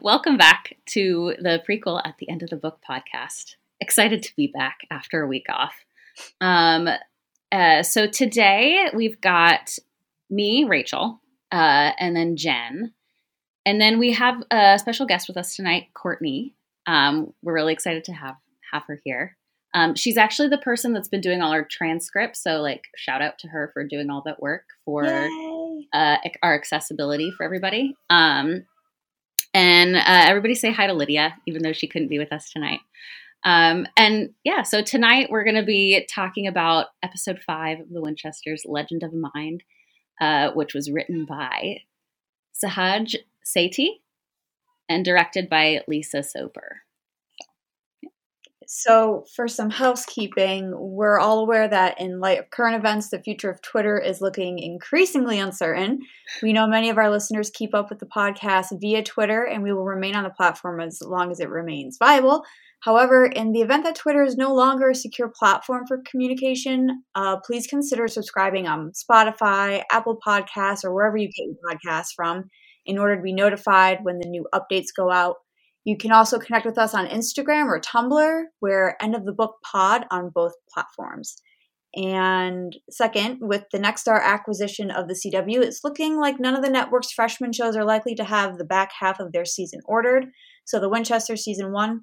welcome back to the prequel at the end of the book podcast. Excited to be back after a week off. Um, uh, so today we've got me, Rachel, uh, and then Jen, and then we have a special guest with us tonight, Courtney. Um, we're really excited to have have her here. Um, she's actually the person that's been doing all our transcripts. So, like, shout out to her for doing all that work for uh, our accessibility for everybody. Um, and uh, everybody say hi to Lydia, even though she couldn't be with us tonight. Um, and yeah, so tonight we're going to be talking about episode five of the Winchesters Legend of Mind, uh, which was written by Sahaj Sethi and directed by Lisa Soper. So, for some housekeeping, we're all aware that in light of current events, the future of Twitter is looking increasingly uncertain. We know many of our listeners keep up with the podcast via Twitter, and we will remain on the platform as long as it remains viable. However, in the event that Twitter is no longer a secure platform for communication, uh, please consider subscribing on Spotify, Apple Podcasts, or wherever you get your podcasts from in order to be notified when the new updates go out. You can also connect with us on Instagram or Tumblr. We're End of the Book Pod on both platforms. And second, with the Nexstar acquisition of the CW, it's looking like none of the network's freshman shows are likely to have the back half of their season ordered. So the Winchester season one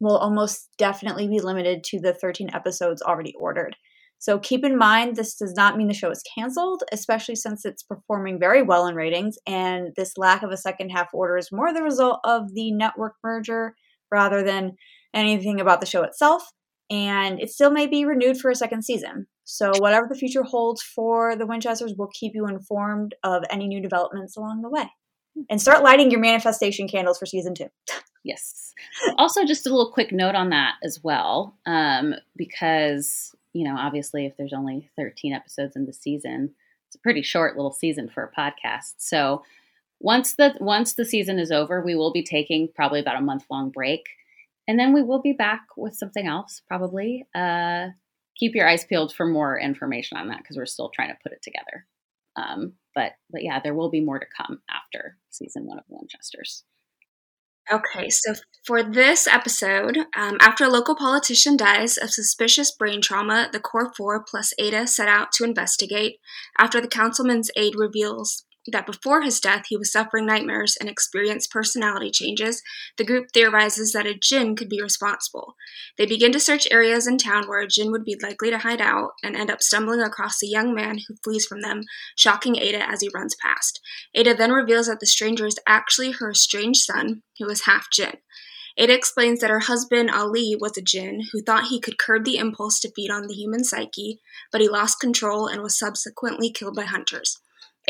will almost definitely be limited to the 13 episodes already ordered. So keep in mind, this does not mean the show is canceled, especially since it's performing very well in ratings. And this lack of a second half order is more the result of the network merger rather than anything about the show itself. And it still may be renewed for a second season. So, whatever the future holds for the Winchesters, we'll keep you informed of any new developments along the way. And start lighting your manifestation candles for season two. yes. Also, just a little quick note on that as well, um, because you know, obviously, if there's only 13 episodes in the season, it's a pretty short little season for a podcast. So once the once the season is over, we will be taking probably about a month long break, and then we will be back with something else. Probably uh, keep your eyes peeled for more information on that because we're still trying to put it together. Um, but but yeah, there will be more to come after season one of Winchesters. Okay, so for this episode, um, after a local politician dies of suspicious brain trauma, the Core Four plus Ada set out to investigate. After the councilman's aide reveals that before his death he was suffering nightmares and experienced personality changes, the group theorizes that a jinn could be responsible. They begin to search areas in town where a jinn would be likely to hide out and end up stumbling across a young man who flees from them, shocking Ada as he runs past. Ada then reveals that the stranger is actually her estranged son, who is half jinn. Ada explains that her husband Ali was a jinn who thought he could curb the impulse to feed on the human psyche, but he lost control and was subsequently killed by hunters.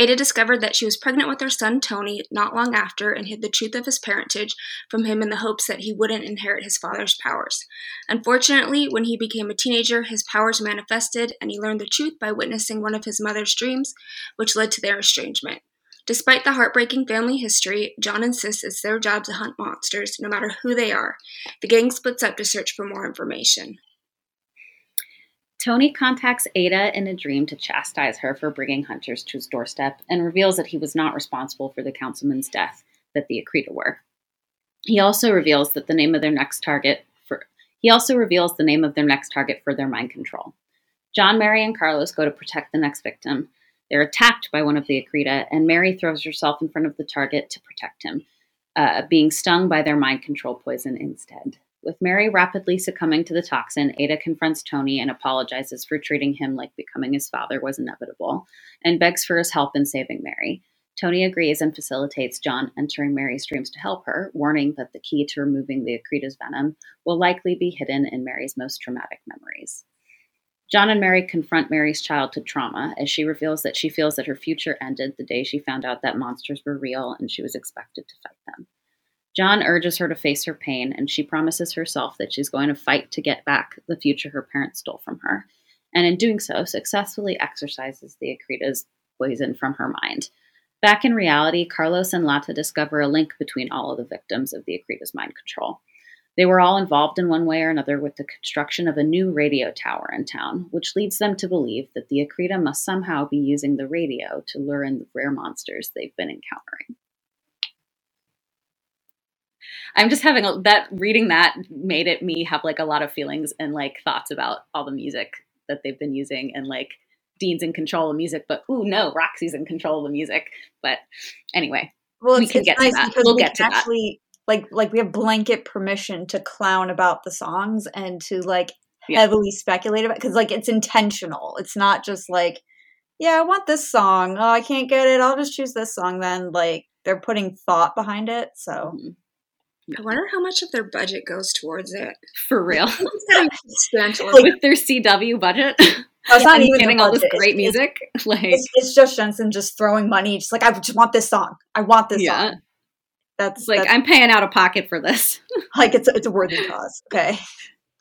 Ada discovered that she was pregnant with her son Tony not long after and hid the truth of his parentage from him in the hopes that he wouldn't inherit his father's powers. Unfortunately, when he became a teenager, his powers manifested and he learned the truth by witnessing one of his mother's dreams, which led to their estrangement. Despite the heartbreaking family history, John insists it's their job to hunt monsters, no matter who they are. The gang splits up to search for more information. Tony contacts Ada in a dream to chastise her for bringing hunters to his doorstep and reveals that he was not responsible for the councilman's death, that the Akrita were. He also reveals that the name of their next target for he also reveals the name of their next target for their mind control. John, Mary, and Carlos go to protect the next victim. They're attacked by one of the Akrita, and Mary throws herself in front of the target to protect him, uh, being stung by their mind control poison instead. With Mary rapidly succumbing to the toxin, Ada confronts Tony and apologizes for treating him like becoming his father was inevitable, and begs for his help in saving Mary. Tony agrees and facilitates John entering Mary's dreams to help her, warning that the key to removing the Akrita's venom will likely be hidden in Mary's most traumatic memories. John and Mary confront Mary's childhood trauma as she reveals that she feels that her future ended the day she found out that monsters were real and she was expected to fight them. John urges her to face her pain, and she promises herself that she's going to fight to get back the future her parents stole from her, and in doing so, successfully exorcises the Akrita's poison from her mind. Back in reality, Carlos and Lata discover a link between all of the victims of the Akrita's mind control. They were all involved in one way or another with the construction of a new radio tower in town, which leads them to believe that the Akrita must somehow be using the radio to lure in the rare monsters they've been encountering. I'm just having a, that reading that made it me have like a lot of feelings and like thoughts about all the music that they've been using and like Dean's in control of music, but ooh no, Roxy's in control of the music. But anyway, Well, We it's, can get to nice that. because We'll we get to that. actually like like we have blanket permission to clown about the songs and to like Yeah. heavily speculate about because like it's intentional. It's not just like, yeah, I want this song. Oh, I can't get it. I'll just choose this song then. Like they're putting thought behind it. So mhm. I wonder how much of their budget goes towards it. for real. It's gotta be substantial. With their CW budget, it's not even getting all this budget. great It's- music, like It's, it's just Jensen just throwing money, just like I just want this song. I want this yeah, song. That's it's like that's, I'm paying out of pocket for this. like it's a, it's a worthy cause. Okay,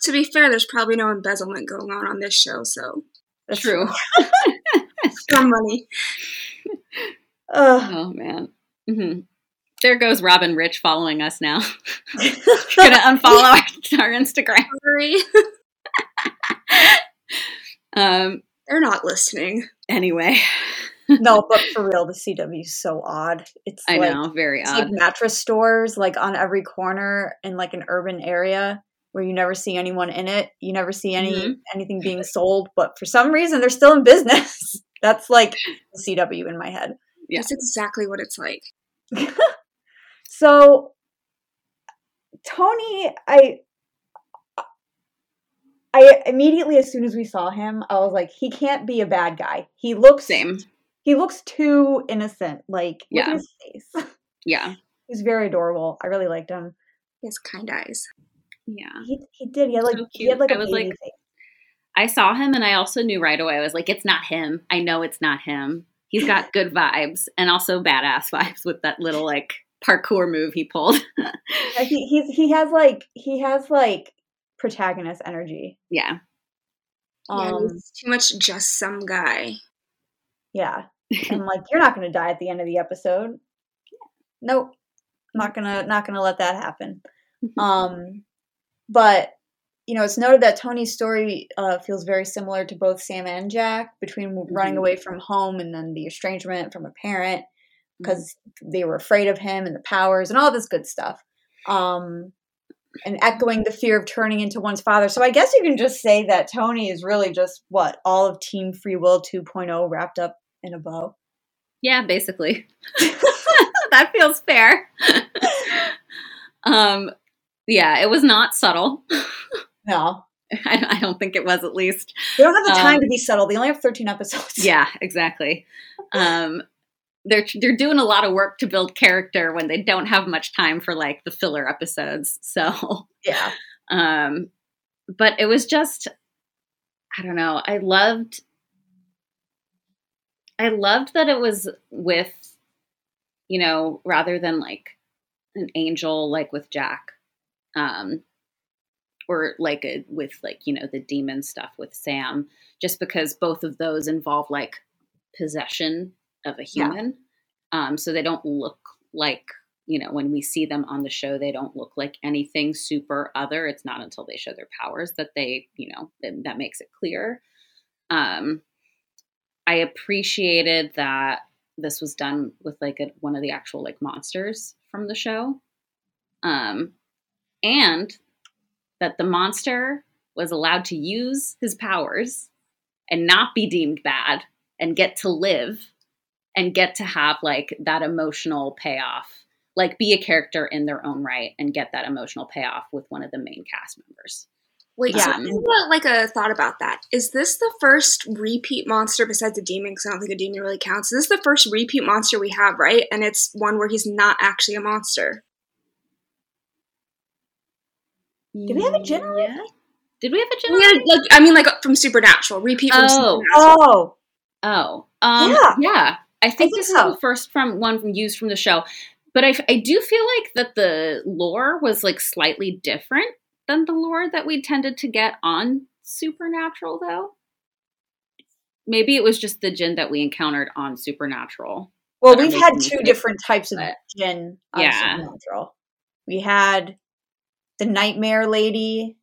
to be fair, there's probably no embezzlement going on on this show, so that's True. it's your money. Ugh. Oh man. hmm There goes Robin Rich following us now. Gonna unfollow our, our Instagram. Sorry, Um. they're not listening. Anyway, no, but for real, the CW is so odd. It's I like, know, very It's odd. like mattress stores, like on every corner in like an urban area where you never see anyone in it. You never see any Mhm. anything being sold, but for some reason they're still in business. That's like the CW in my head. Yeah. That's exactly what it's like. So Tony, I I immediately as soon as we saw him, I was like, he can't be a bad guy. He looks Same. He looks too innocent. Like Yeah. his face. Yeah. He's very adorable. I really liked him. He has kind eyes. Yeah. He he did. He had like So he had like a I was like- face. I saw him and I also knew right away. I was like, it's not him. I know it's not him. He's got good vibes and also badass vibes with that little like parkour move he pulled. Yeah, he he's he has like he has like protagonist energy. yeah. yeah, Um, he's too much just some guy. yeah, and like you're not gonna die at the end of the episode. Nope, not gonna not gonna let that happen. Um, but you know, it's noted that Tony's story uh, feels very similar to both Sam and Jack between running Mhm. away from home and then the estrangement from a parent because they were afraid of him and the powers and all this good stuff. Um, and echoing the fear of turning into one's father. So I guess you can just say that Tony is really just what all of Team Free Will 2.0 wrapped up in a bow. Yeah, basically. that feels fair. um, yeah, it was not subtle. No, I, I don't think it was, at least. they don't have the time Um, to be subtle. They only have 13 episodes. Yeah, exactly. Um, they're they're doing a lot of work to build character when they don't have much time for like the filler episodes. So, Yeah. um, but it was just, I don't know. I loved, I loved that it was with, you know, rather than like an angel like with Jack, um, or like a, with like you know the demon stuff with Sam, just because both of those involve like possession of a Yeah. human, um, so they don't look like you know when we see them on the show they don't look like anything super other. It's not until they show their powers that they you know that, that makes it clear. Um, I appreciated that this was done with like a, one of the actual like monsters from the show. Um, and that the monster was allowed to use his powers and not be deemed bad and get to live and get to have like that emotional payoff like be a character in their own right and get that emotional payoff with one of the main cast members Wait, Yeah. so I like a thought about that. Is this the first repeat monster besides the demon? Because I don't think a demon really counts. This is the first repeat monster we have, right? And it's one where he's not actually a monster. Did we have a general? Yeah. Did we have a general? Yeah, like I mean, like from Supernatural, repeat from Oh. Supernatural. Oh, Oh, um, Yeah. yeah. I think think this so. is the first from one from used from the show, but I, I do feel like that the lore was like slightly different than the lore that we tended to get on Supernatural, though. Maybe it was just the Jinn that we encountered on Supernatural. well, we've had two different types of Jinn on Yeah. Supernatural. We had the Nightmare Lady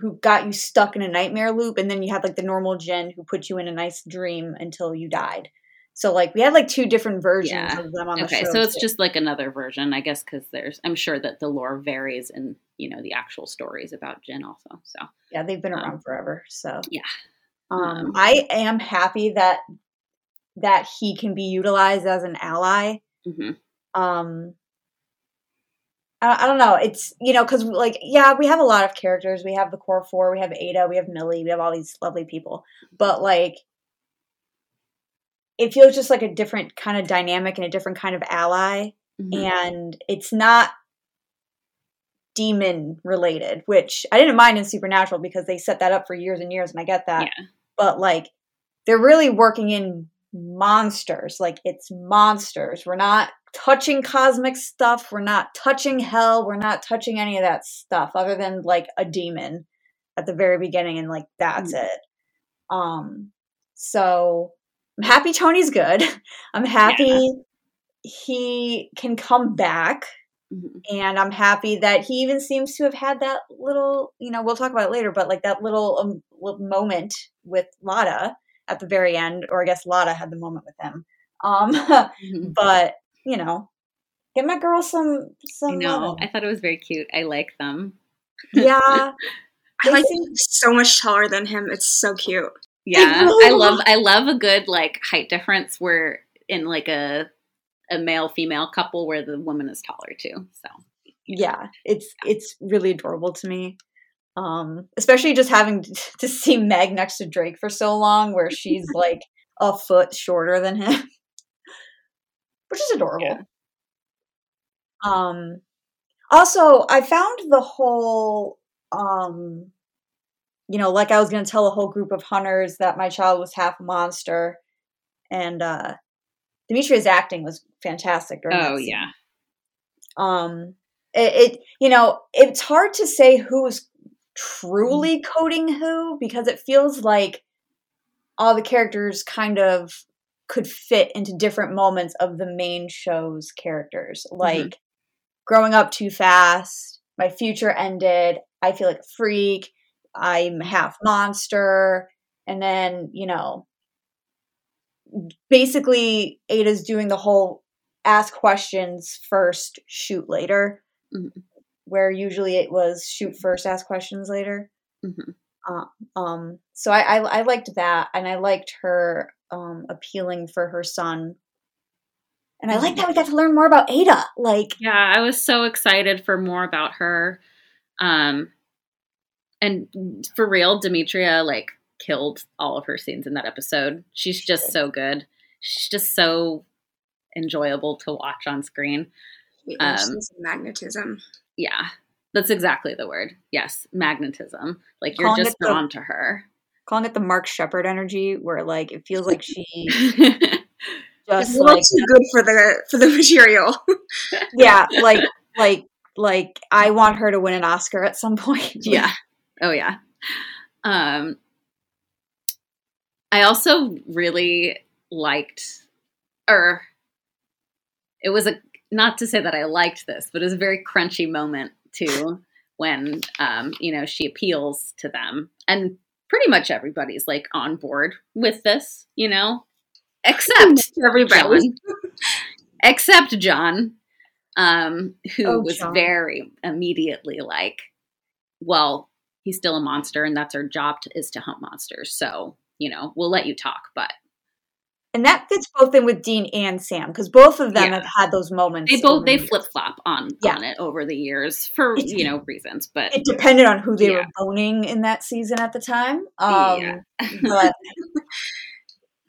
who- got you stuck in a nightmare loop, and then you had like the normal Jinn who put you in a nice dream until you died. So like we had like two different versions Yeah. of them on the Okay, show. so it's too. just like another version, I guess, because there's. I'm sure that the lore varies in you know the actual stories about Jinn also. So yeah, they've been um, around forever. So yeah. um, Um, I am happy that that he can be utilized as an ally. hmm um I, I don't know it's you know because like yeah we have a lot of characters we have the core four we have ada we have millie we have all these lovely people but like it feels just like a different kind of dynamic and a different kind of ally Mhm. and it's not demon related which i didn't mind in supernatural because they set that up for years and years and i get that Yeah. but like they're really working in monsters like it's monsters we're not touching cosmic stuff we're not touching hell we're not touching any of that stuff other than like a demon at the very beginning and like that's Mm. it um so i'm happy tony's good i'm happy he can come back Mhm. and i'm happy that he even seems to have had that little you know we'll talk about it later but like that little um, little moment with Lata at the very end or i guess Lata had the moment with him um Mhm. but you know give my girl some some I know. loving. I thought it was very cute. I like them. yeah I like seem- so much taller than him. It's so cute. Yeah. I love I love a good like height difference where in like a a male female couple where the woman is taller too. So yeah it's it's really adorable to me um especially just having to see meg next to drake for so long where she's like a foot shorter than him which is adorable Yeah. um also i found the whole um you know like i was going to tell a whole group of hunters that my child was half a monster. And uh demetria's acting was fantastic oh yeah. um it, it you know it's hard to say who's truly coding who because it feels like all the characters kind of could fit into different moments of the main show's characters. Like growing up too fast my future ended i feel like a freak i'm half monster and then you know basically ada's doing the whole ask questions first shoot later Mhm. where usually it was shoot first ask questions later Mhm. um so I, I i liked that and i liked her um appealing for her son and i like that we got to learn more about ada like Yeah, I was so excited for more about her. Um and for real, Demetria like killed all of her scenes in that episode. She's just so good. She's just so enjoyable to watch on screen. Yeah, Um, magnetism. Yeah. That's exactly the word. Yes, magnetism. Like you're Calling just it the- drawn to her. calling it the Mark Sheppard energy where like it feels like she It's just a little like too good for the for the material. yeah like like like i want her to win an oscar at some point yeah. Oh yeah. Um I also really liked or it was a not to say that I liked this, but it was a very crunchy moment too when um, you know, she appeals to them. And pretty much everybody's like on board with this, you know, except Everybody. Except John, um, who Oh, was John. very immediately like, well, he's still a monster, and that's our job to, is to hunt monsters. So, you know, we'll let you talk, but and that fits both in with dean and sam because both of them Yeah. have had those moments they both they the flip flop on Yeah. on it over the years for It's- you know reasons. But it depended on who they Yeah. were boning in that season at the time um Yeah. but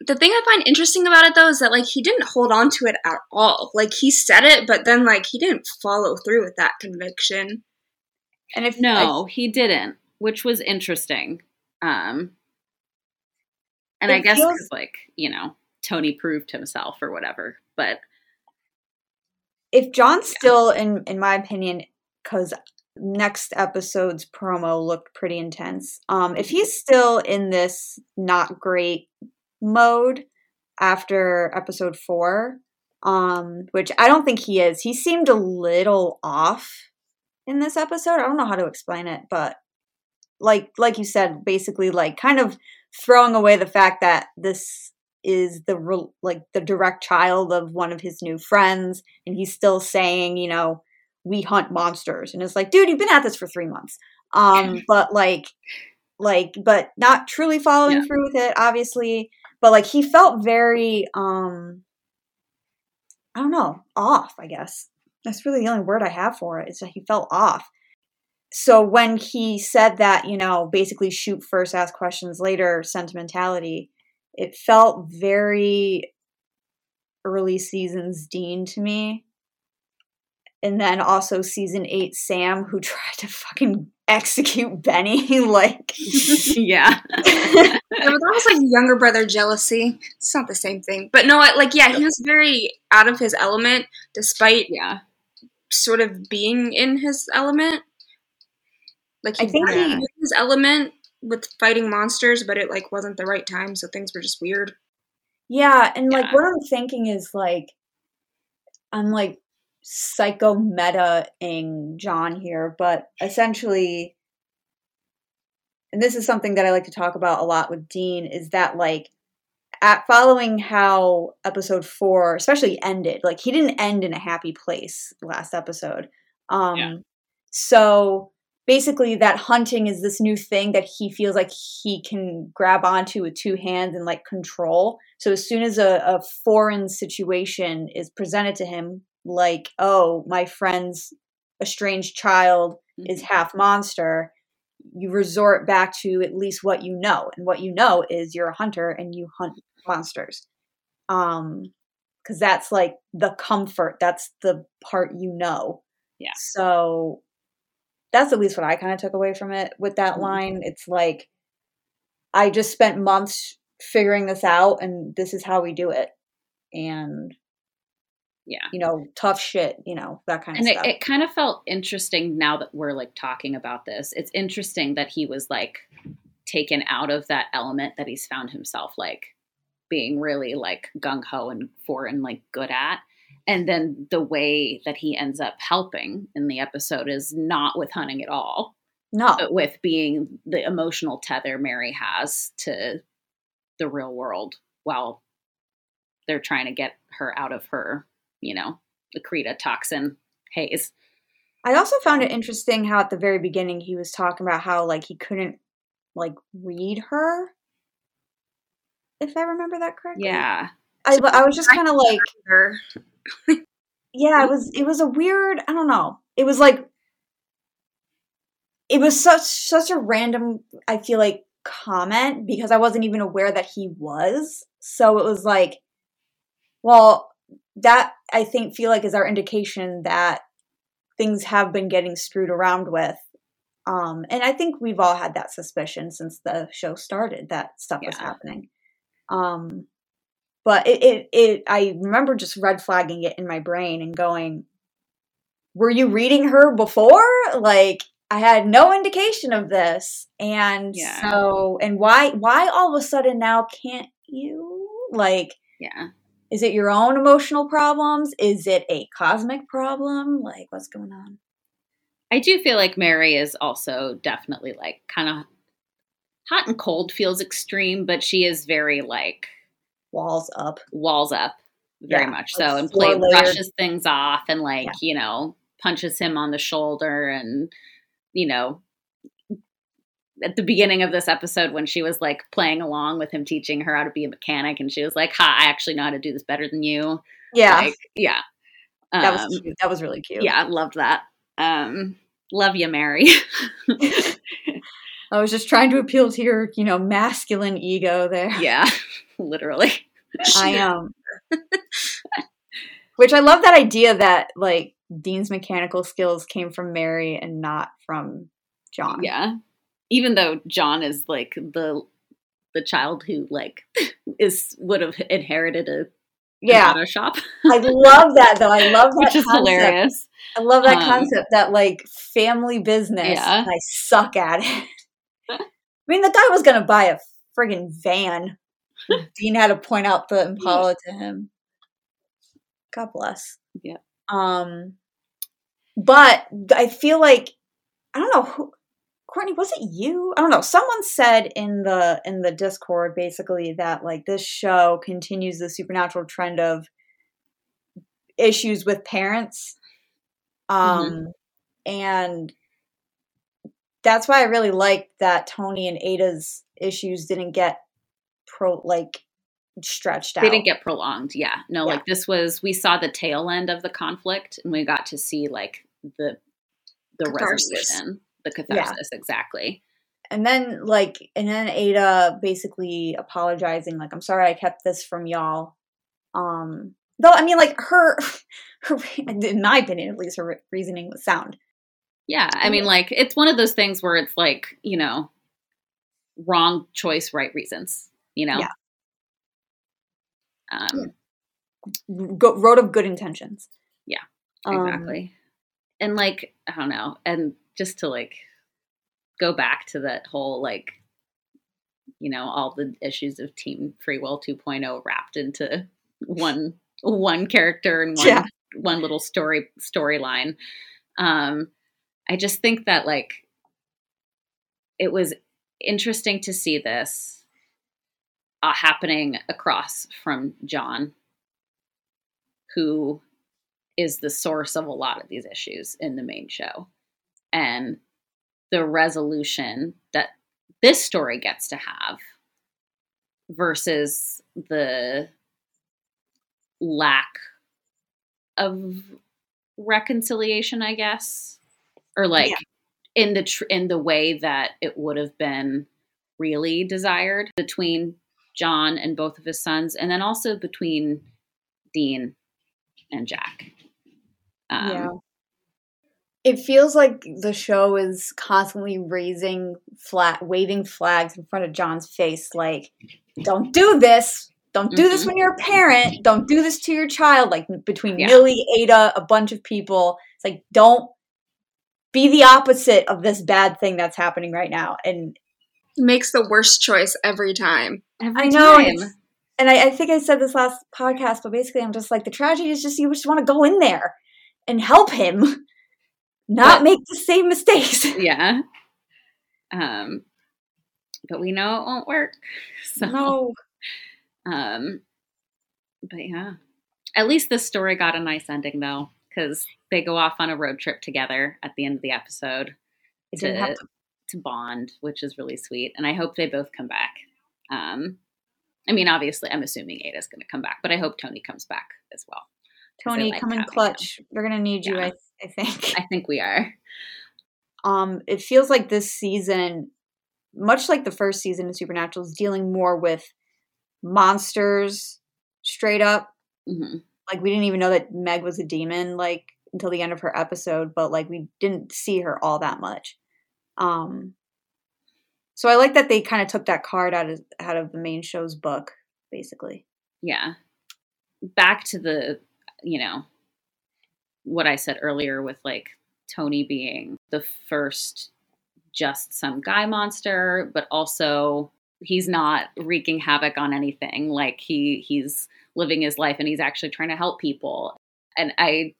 The thing I find interesting about it though is that like he didn't hold on to it at all. Like he said it, but then like he didn't follow through with that conviction. And if no, he didn't, which was interesting. Um, and I guess feels- like you know Tony proved himself or whatever. But if John's still in in my opinion cuz next episode's promo looked pretty intense. Um if he's still in this not great mode after episode 4, um which I don't think he is. He seemed a little off in this episode. I don't know how to explain it, but like like you said basically like kind of throwing away the fact that this is the re- like the direct child of one of his new friends and he's still saying you know we hunt monsters and it's like dude you've been at this for three months um but like like but not truly following Yeah. through with it obviously but like he felt very um i don't know off i guess that's really the only word i have for it is that he felt off so when he said that you know basically shoot first ask questions later sentimentality it felt very early seasons dean to me and then also season eight sam who tried to fucking execute benny like yeah. Yeah, but that was like younger brother jealousy. It's not the same thing. But no, like yeah, he was very out of his element despite Yeah. Sort of being in his element. Like he I think he- his element with fighting monsters, but it like wasn't the right time, so things were just weird. Yeah, and like what I'm thinking is like I'm like psycho meta-ing John here, but essentially and this is something that I like to talk about a lot with Dean is that like at following how episode 4 especially ended, like he didn't end in a happy place last episode. Um Yeah. so basically that hunting is this new thing that he feels like he can grab onto with two hands and like control so as soon as a, a foreign situation is presented to him like oh my friend's estranged child is half monster you resort back to at least what you know and what you know is you're a hunter and you hunt monsters um because that's like the comfort that's the part you know Yeah. so that's at least what i kind of took away from it with that Mhm. line it's like i just spent months figuring this out and this is how we do it and Yeah. you know tough shit you know that kind of And it, stuff it kind of felt interesting now that we're like talking about this. It's interesting that he was like taken out of that element that he's found himself like being really like gung ho and for and like good at. And then the way that he ends up helping in the episode is not with hunting at all, no but with being the emotional tether Mary has to the real world while they're trying to get her out of her, you know, the Akrita toxin haze. I also found it um, interesting how at the very beginning he was talking about how like he couldn't like read her. If I remember that correctly. Yeah. I, I was just kind of like, yeah, it was it was a weird, I don't know. It was like it was such such a random I feel like comment because I wasn't even aware that he was. So it was like well, that I think feel like is our indication that things have been getting screwed around with. Um, and I think we've all had that suspicion since the show started that stuff was happening. Um, but it, it, it, I remember just red flagging it in my brain and going, were you reading her before? Like, I had no indication of this. And Yeah. so, and why, why all of a sudden now can't you? Like, Yeah. is it your own emotional problems? Is it a cosmic problem? Like, what's going on? I do feel like Mary is also definitely like kind of hot and cold feels extreme, but she is very like Walls up. walls up very Yeah, much so and play brushes things off and like, Yeah. you know, punches him on the shoulder and you know at the beginning of this episode when she was like playing along with him teaching her how to be a mechanic and she was like, "Ha, I actually know how to do this better than you." Yeah. Like, yeah. that Um, was cute. That was really cute. yeah, loved that. Um love you, Mary. I was just trying to appeal to your, you know, masculine ego there. yeah, literally. I am. Which I love that idea that like Dean's mechanical skills came from Mary and not from John. Yeah. Even though John is like the the child who like is would have inherited a Yeah. auto shop, I love that though. I love that which is concept. hilarious. I love that Um, concept that like family business. Yeah. I suck at it. I mean, the guy was gonna buy a friggin' van. Dean had to point out the Impala to him. God bless. Yeah. Um, but I feel like I don't know who Courtney, was it you? I don't know. Someone said in the in the Discord basically that like this show continues the supernatural trend of issues with parents. Um mm-hmm. and that's why I really like that Tony and Ada's issues didn't get pro like stretched out. They didn't get prolonged. Yeah. No, yeah. like this was we saw the tail end of the conflict and we got to see like the the catharsis. resolution, the catharsis yeah. exactly. And then like and then Ada basically apologizing like I'm sorry I kept this from y'all. Um though I mean like her her in my opinion at least her reasoning was sound. Yeah, I mean like it's one of those things where it's like, you know, wrong choice, right reasons, you know. Yeah. Um, Go, road of good intentions. Yeah, exactly. Um, and like, I don't know. And just to like go back to that whole like, you know, all the issues of Team Free Will 2.0 wrapped into one one character and one yeah. one little story storyline. Um, I just think that like it was interesting to see this uh, happening across from John, who is the source of a lot of these issues in the main show. And the resolution that this story gets to have versus the lack of reconciliation, I guess, or like yeah. in the tr- in the way that it would have been really desired between John and both of his sons, and then also between Dean and Jack. Um, yeah. It feels like the show is constantly raising flat, waving flags in front of John's face, like, "Don't do this! Don't do mm-hmm. this when you're a parent! Don't do this to your child!" Like between yeah. Millie, Ada, a bunch of people, it's like, "Don't be the opposite of this bad thing that's happening right now." And makes the worst choice every time. Every I know. Time. And I, I think I said this last podcast, but basically, I'm just like the tragedy is just you just want to go in there and help him not but, make the same mistakes. Yeah. Um, but we know it won't work. So, no. Um, but yeah, at least this story got a nice ending though, because they go off on a road trip together at the end of the episode. It didn't to to bond, which is really sweet. And I hope they both come back. Um, I mean, obviously, I'm assuming Ada's going to come back, but I hope Tony comes back as well. Tony, like come in clutch. Him. They're going to need you, yeah. I, I think. I think we are. Um, it feels like this season, much like the first season of Supernatural, is dealing more with monsters straight up. Mm-hmm. Like we didn't even know that Meg was a demon like until the end of her episode, but like we didn't see her all that much. Um, so I like that they kind of took that card out of out of the main show's book, basically. Yeah. Back to the, you know, what I said earlier with like Tony being the first just some guy monster, but also he's not wreaking havoc on anything. Like he he's living his life and he's actually trying to help people. And I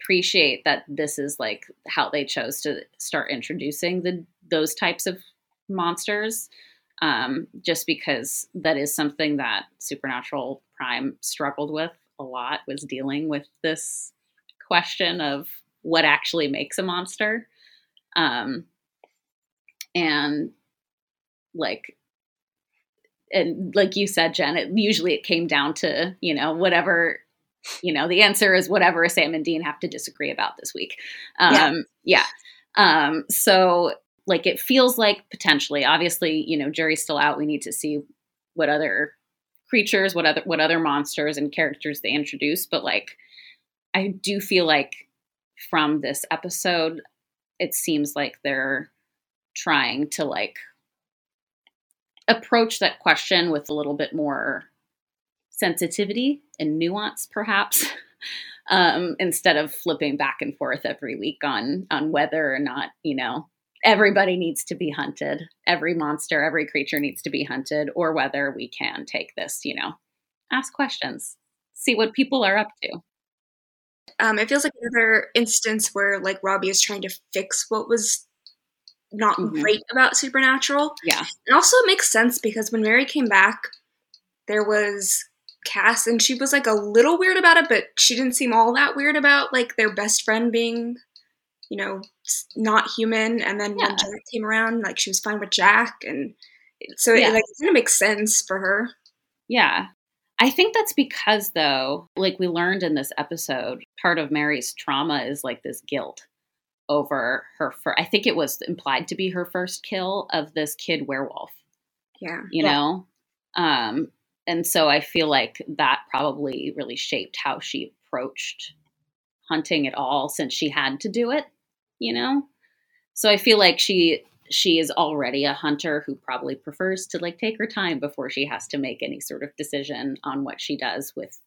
appreciate that this is like how they chose to start introducing the those types of monsters um, just because that is something that supernatural prime struggled with a lot was dealing with this question of what actually makes a monster um, and like and like you said jen it usually it came down to you know whatever you know, the answer is whatever Sam and Dean have to disagree about this week. Um, yeah. yeah. Um, so like it feels like potentially, obviously, you know, jury's still out. We need to see what other creatures, what other what other monsters and characters they introduce. But like I do feel like from this episode, it seems like they're trying to like approach that question with a little bit more sensitivity and nuance, perhaps, um, instead of flipping back and forth every week on on whether or not you know everybody needs to be hunted, every monster, every creature needs to be hunted, or whether we can take this, you know, ask questions, see what people are up to. Um, it feels like another instance where like Robbie is trying to fix what was not Mhm. great about Supernatural. Yeah. And also, it makes sense because when Mary came back, there was Cass, and she was like a little weird about it, but she didn't seem all that weird about like their best friend being, you know, not human. And then Yeah. when Jack came around, like she was fine with Jack, and so Yeah. it like kind of makes sense for her. Yeah. I think that's because, though, like we learned in this episode, part of Mary's trauma is like this guilt over her. Fir- I think it was implied to be her first kill of this kid werewolf, Yeah. you Yeah. know? Um, and so I feel like that probably really shaped how she approached hunting at all since she had to do it, you know? So I feel like she she is already a hunter who probably prefers to like take her time before she has to make any sort of decision on what she does with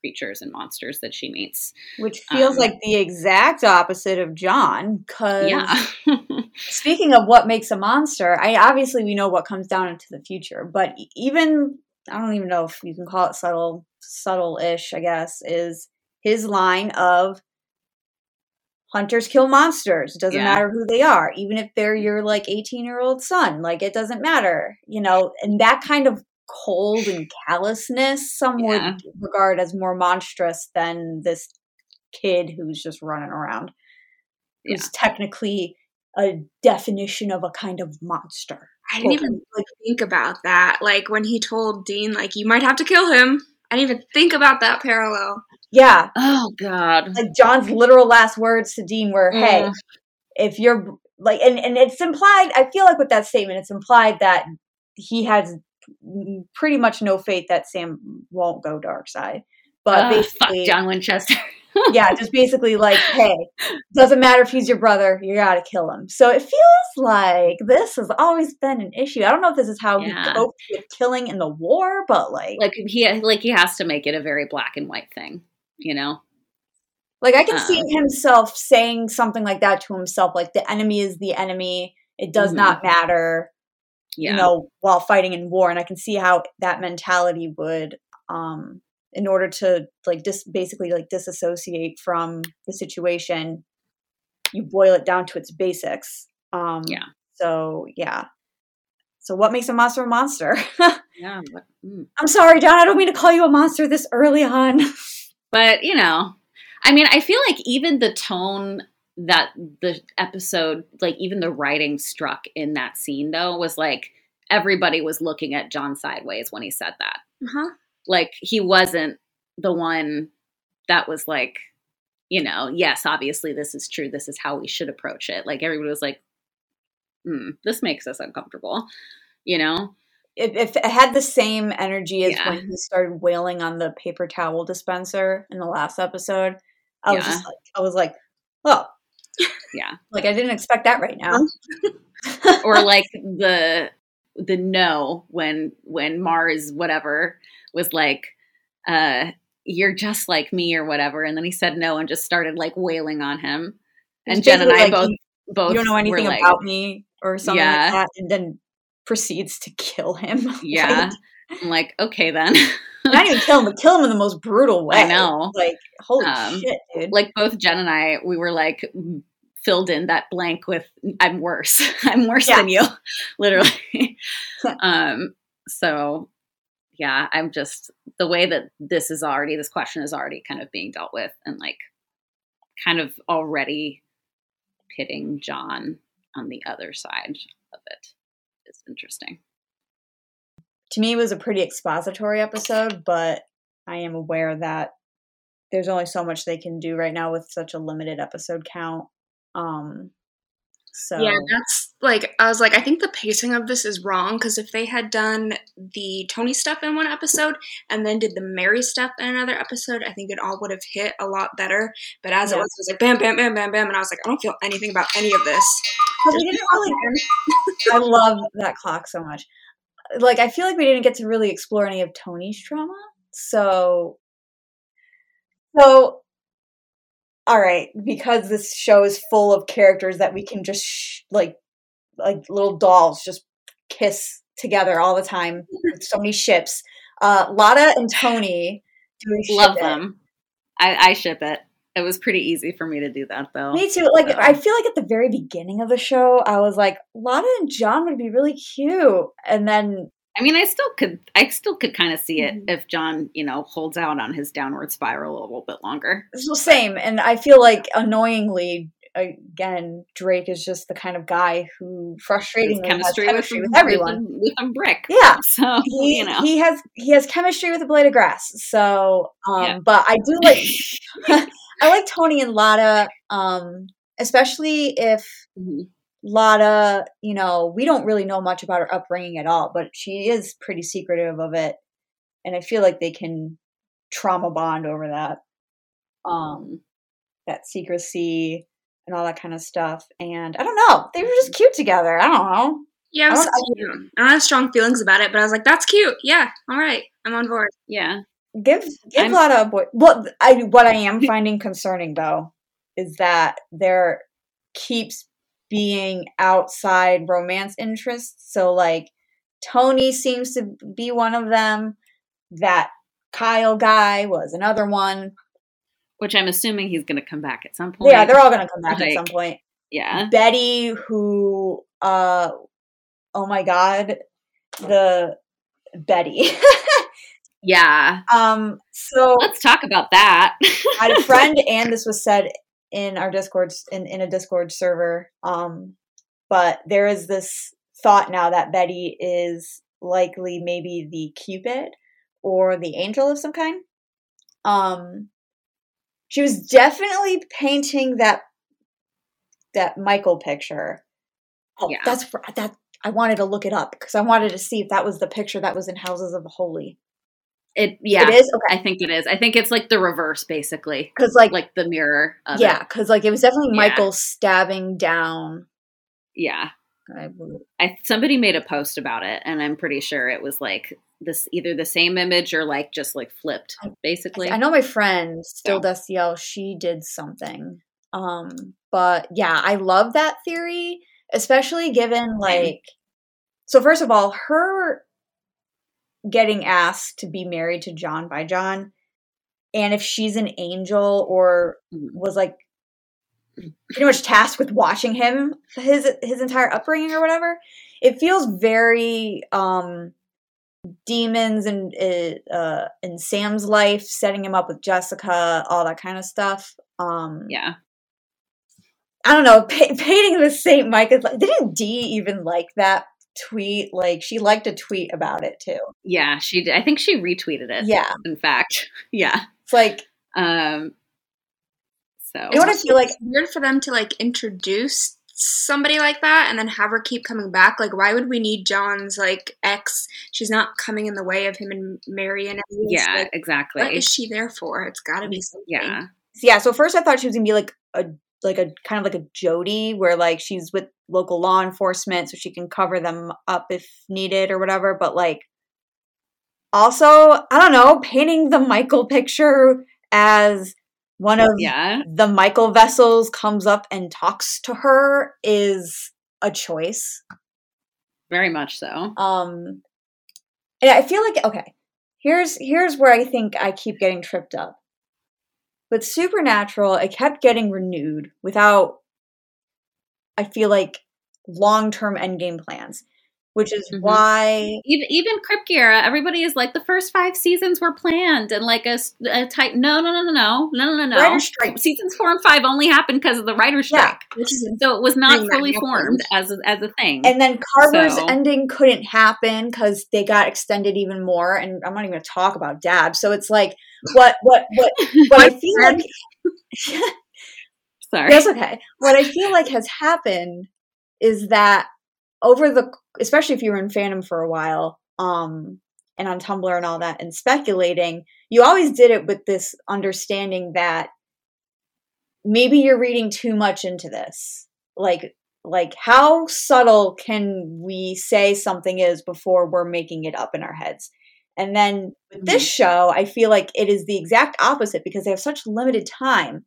creatures and monsters that she meets. Which feels Um, like the exact opposite of John. Because Yeah. speaking of what makes a monster, I obviously we know what comes down into the future, but even I don't even know if you can call it subtle, subtle-ish. I guess is his line of hunters kill monsters. It doesn't Yeah. matter who they are, even if they're your like eighteen-year-old son. Like it doesn't matter, you know. And that kind of cold and callousness, some Yeah. would regard as more monstrous than this kid who's just running around who's technically a definition of a kind of monster. I didn't even like think about that. Like when he told Dean, like you might have to kill him. I didn't even think about that parallel. Yeah, oh God. like John's literal last words to Dean were, "Hey, Mm. if you're like," and and it's implied. I feel like with that statement, it's implied that he has pretty much no faith that Sam won't go dark side. But basically, John Winchester. yeah, just basically like, hey, doesn't matter if he's your brother, you gotta kill him. So it feels like this has always been an issue. I don't know if this is how Yeah. he coped with killing in the war, but like, like, he like he has to make it a very black and white thing, you know? Like I can see uh, himself saying something like that to himself, like the enemy is the enemy. It does Mhm. not matter, Yeah. you know, while fighting in war. And I can see how that mentality would, um, in order to like dis- basically like disassociate from the situation, you boil it down to its basics. Um, Yeah. So yeah. So what makes a monster a monster? yeah. But, mm. I'm sorry, John. I don't mean to call you a monster this early on. but you know, I mean, I feel like even the tone that the episode, like even the writing struck in that scene though, was like everybody was looking at John sideways when he said that. Uh-huh. like he wasn't the one that was like you know yes obviously this is true this is how we should approach it like everybody was like hmm, this makes us uncomfortable you know if, if it had the same energy as Yeah. when he started wailing on the paper towel dispenser in the last episode, I was Yeah. just like, I was like, oh, yeah like I didn't expect that right now. or like the the no when when mars whatever was like uh you're just like me or whatever and then he said no and just started like wailing on him and jen and i like, both you, both you don't know anything like, about me or something Yeah. like that, and then proceeds to kill him. yeah i'm like okay then Like, not even kill him, but kill him in the most brutal way. I know. Like, holy Um, shit, dude. like both Jen and I, we were like filled in that blank with "I'm worse. I'm worse Yeah. than you," literally. um. So, yeah, I'm just the way that this is already this question is already kind of being dealt with, and like kind of already pitting John on the other side of it is interesting. to me it was a pretty expository episode but i am aware that there's only so much they can do right now with such a limited episode count um so Yeah, that's like I was like, I think the pacing of this is wrong because if they had done the Tony stuff in one episode and then did the Mary stuff in another episode, I think it all would have hit a lot better. But as it was, it was like bam, bam, bam, bam, bam, and I was like, I don't feel anything about any of this. we didn't really i love that clock so much like i feel like we didn't get to really explore any of tony's trauma so so all right because this show is full of characters that we can just sh- like like little dolls just kiss together all the time so many ships uh Lata and tony do we Love them. I, I ship it. It was pretty easy for me to do that though. Me too. Like So- I feel like at the very beginning of the show, I was like, Lana and John would be really cute, and then I mean, I still could, I still could kind of see it Mhm. if John, you know, holds out on his downward spiral a little bit longer. it's the same. And I feel like annoyingly, again, Drake is just the kind of guy who frustratingly chemistry, has chemistry with, with, everyone. with, a, brick. Yeah. So He, you know, he has he has chemistry with a blade of grass. So, um, Yeah. but I do like I like Tony and Lata, um, especially if Mhm. Lata, you know, we don't really know much about her upbringing at all, but she is pretty secretive of it. And I feel like they can trauma bond over that. Um that secrecy and all that kind of stuff. And I don't know. They were just cute together. I don't know. Yeah, I was don't- cute. I don't have strong feelings about it, but I was like, that's cute. Yeah, all right. I'm on board. yeah, Give give I'm- Lata a boy. What I what I am finding concerning though is that there keeps being outside romance interests. So like Tony seems to be one of them. That Kyle guy was another one. which I'm assuming he's going to come back at some point. Yeah, they're all gonna come back at some point. yeah. Betty, who uh oh my god, the Betty. Yeah. um so Let's talk about that. I had a friend, and this was said in our Discord in, in a Discord server. Um, but there is this thought now that Betty is likely maybe the Cupid or the angel of some kind. Um, she was definitely painting that that Michael picture. Oh, Yeah. that's that. I wanted to look it up because I wanted to see if that was the picture that was in Houses of the Holy. It yeah. It is okay I think it is. I think it's like the reverse, basically, because like, like the mirror. Of yeah, because like it was definitely Yeah. Michael stabbing down yeah. I. I somebody made a post about it, and I'm pretty sure it was like this either the same image or like just like flipped, basically. I know my friend Still So. Destiel, she did something. Um, but yeah, I love that theory, especially given like so first of all, her getting asked to be married to John by John, and if she's an angel or was like pretty much tasked with watching him his his entire upbringing or whatever, it feels very um demons and uh, uh in Sam's life, setting him up with Jessica, all that kind of stuff. Um Yeah. I don't know, pa- painting the Saint Mike is like didn't Dee even like that tweet? Like she liked a tweet about it too. Yeah. She did. I think she retweeted it. Yeah. In fact. Yeah. It's like Um. So. You know what I feel like? Weird for them to like introduce somebody like that and then have her keep coming back. Like, why would we need John's like ex? She's not coming in the way of him and Marion. yeah. Like, exactly. what is she there for? It's got to be something. yeah. yeah, so first I thought she was gonna be like a like a kind of like a Jody where like she's with local law enforcement so she can cover them up if needed or whatever, but like also, I don't know, painting the Michael picture as one of Yeah. the Michael vessels comes up and talks to her is a choice. Very much so. Um and I feel like okay, here's here's where I think I keep getting tripped up. With Supernatural, it kept getting renewed without I feel like long-term endgame plans, which is mm-hmm. why even even Kripke everybody is like the first five seasons were planned and like a, a type. No, no, no, no, no, no, no, no. Writer strike. Seasons four and five only happened because of the writer's strike, yeah. so it was not fully formed as a, as a thing. And then Carver's so. ending couldn't happen because they got extended even more. And I'm not even going to talk about Dabb. So it's like what what what what I feel like. Sorry, that's okay. What I feel like has happened is that over the especially if you were in fandom for a while, um, and on Tumblr and all that, and speculating, you always did it with this understanding that maybe you're reading too much into this. Like, like how subtle can we say something is before we're making it up in our heads? And then with this show, I feel like it is the exact opposite because they have such limited time.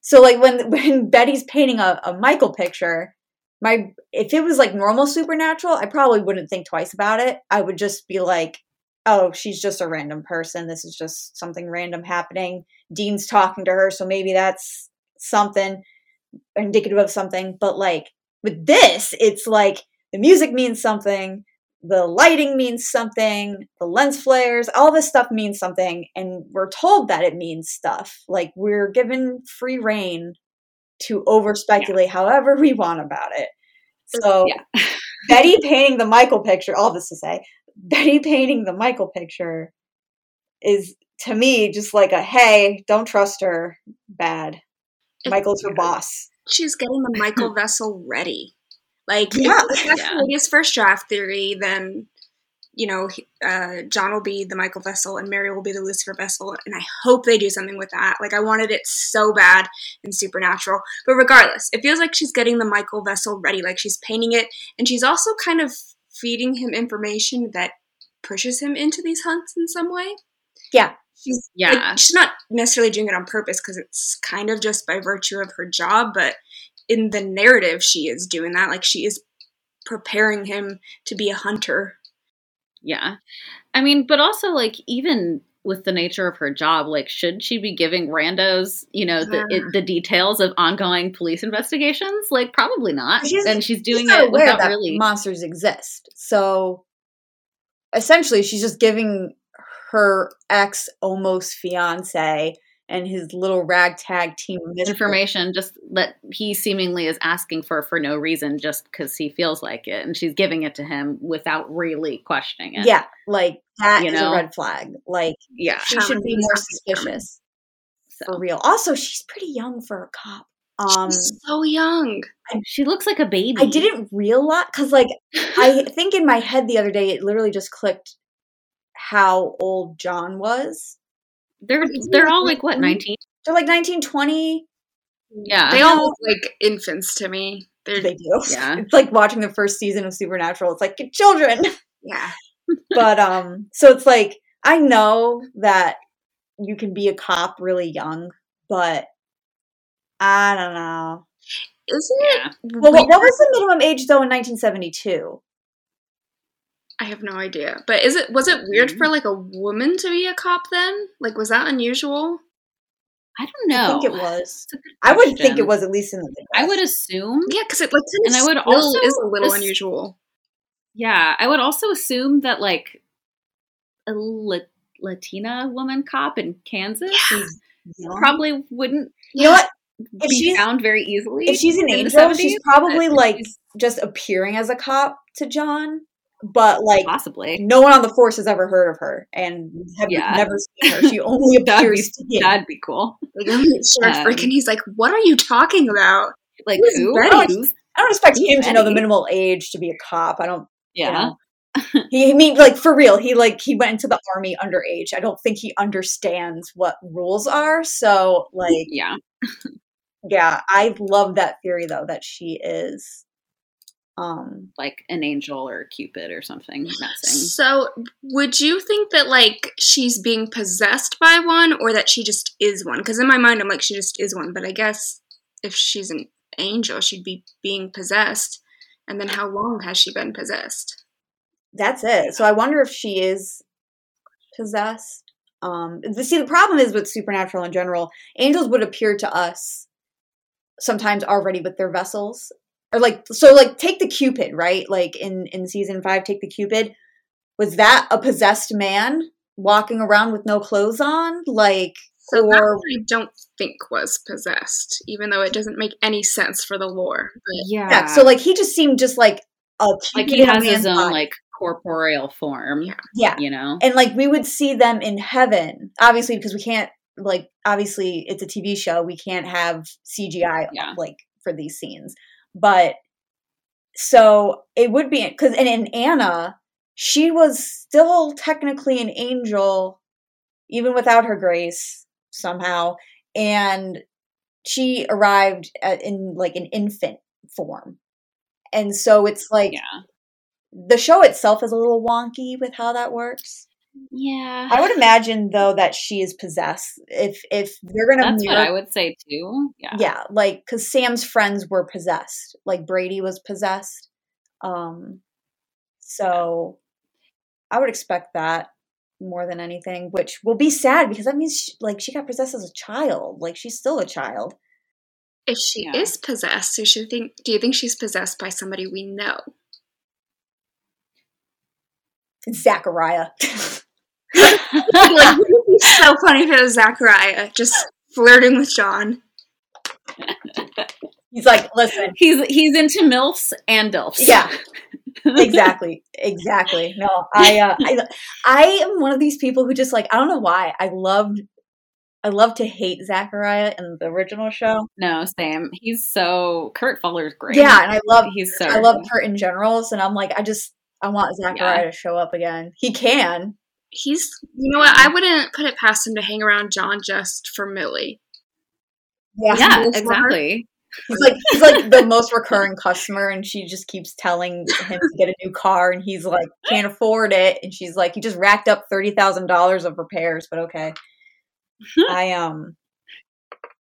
So like when when Betty's painting a, a Michael picture, my if it was like normal supernatural, I probably wouldn't think twice about it. I would just be like, oh, she's just a random person. This is just something random happening. Dean's talking to her, so maybe that's something indicative of something. But like with this, it's like the music means something, the lighting means something, the lens flares, all this stuff means something, and we're told that it means stuff. Like we're given free reign to over speculate yeah. however we want about it. So yeah. Betty painting the Michael picture, all this to say, Betty painting the Michael picture is to me just like a hey, don't trust her, bad. Michael's her boss. She's getting the Michael vessel ready. Like, yeah. if that's yeah. his first draft theory, then you know, uh, John will be the Michael vessel and Mary will be the Lucifer vessel. And I hope they do something with that. Like, I wanted it so bad in Supernatural. But regardless, it feels like she's getting the Michael vessel ready. Like, she's painting it. And she's also kind of feeding him information that pushes him into these hunts in some way. Yeah. She's, yeah. Like, she's not necessarily doing it on purpose because it's kind of just by virtue of her job. But in the narrative, she is doing that. Like, she is preparing him to be a hunter yeah. I mean, but also like even with the nature of her job, like should she be giving randos, you know, the it, the details of ongoing police investigations? Like probably not. She's, and she's doing she's it without really monsters exist. So essentially, she's just giving her ex almost fiance and his little ragtag team of information just that he seemingly is asking for for no reason just because he feels like it and she's giving it to him without really questioning it. Yeah like that you is know? a red flag. Like yeah. she should be more suspicious. So. for real. Also she's pretty young for a cop. Um she's so young. She looks like a baby. I didn't realize because like i think in my head the other day it literally just clicked how old john was they're they're all like what, 19? They're like 19, 20. Yeah. They all look like infants to me. They're, they do. Yeah. It's like watching the first season of Supernatural. It's like children. Yeah. but um so it's like I know that you can be a cop really young, but I don't know. Isn't it? Well, what was the minimum age though in 1972? I have no idea. But is it was it weird for mm-hmm. like a woman to be a cop then? Like was that unusual? I don't know. I think it was. I would think it was at least in the Midwest. I would assume. Yeah, because it like and I would also is a little ass- unusual. Yeah, I would also assume that like a La- Latina woman cop in Kansas yeah. probably wouldn't. You know what? If be found very easily. If she's an angel, she's probably like she's, just appearing as a cop to John but like possibly no one on the force has ever heard of her and have yeah. never seen her. She only appears that'd be, that'd be cool. Like, um, freaking, he's like, "What are you talking about? Like who? I don't, I don't expect him to know the minimal age to be a cop. I don't. Yeah. You know, he, mean like for real. He like he went into the army underage. I don't think he understands what rules are. So like yeah, yeah. I love that theory though that she is um like an angel or cupid or something messing. So would you think that like she's being possessed by one or that she just is one? Because in my mind i'm like she just is one. But i guess if she's an angel she'd be being possessed. And then how long has she been possessed? That's it. So i wonder if she is possessed. Um the, see the problem is with supernatural in general angels would appear to us sometimes already with their vessels or like so like take the cupid right like in in season five take the cupid was that a possessed man walking around with no clothes on like so or i don't think was possessed even though it doesn't make any sense for the lore but. yeah yeah so like he just seemed just like a like he has his own body. like corporeal form yeah. yeah you know and like we would see them in heaven obviously because we can't like obviously it's a tv show we can't have cgi yeah. like for these scenes but so it would be because and in Anna, she was still technically an angel, even without her grace somehow, and she arrived at, in like an infant form, and so it's like yeah. the show itself is a little wonky with how that works. Yeah. I would imagine though that she is possessed. If if they're gonna That's mirror, what I would say too. Yeah. Yeah, like because Sam's friends were possessed. Like Brady was possessed. Um so I would expect that. more than anything, which will be sad because that means she, like she got possessed as a child. Like she's still a child. If she Yeah. is possessed, so should think do you think she's possessed by somebody we know? It's Zachariah. like wouldn't it be so funny if it was Zachariah just flirting with John. He's like, listen, he's he's into milfs and dilfs. yeah, exactly, exactly. No, I, uh, I, I am one of these people who just like I don't know why I loved, I love to hate Zachariah in the original show. No, same. He's so Kurt Fuller's great. Yeah, and I love, he's so. I love Kurt in generals, and I'm like, I just, I want Zachariah Yeah. to show up again. He can. He's you know what, I wouldn't put it past him to hang around John just for Millie. Yeah, Yeah, Mills for her. exactly. He's like he's like the most recurring customer, and she just keeps telling him to get a new car, and he's like can't afford it, and she's like he just racked up thirty thousand dollars of repairs, but okay. I um,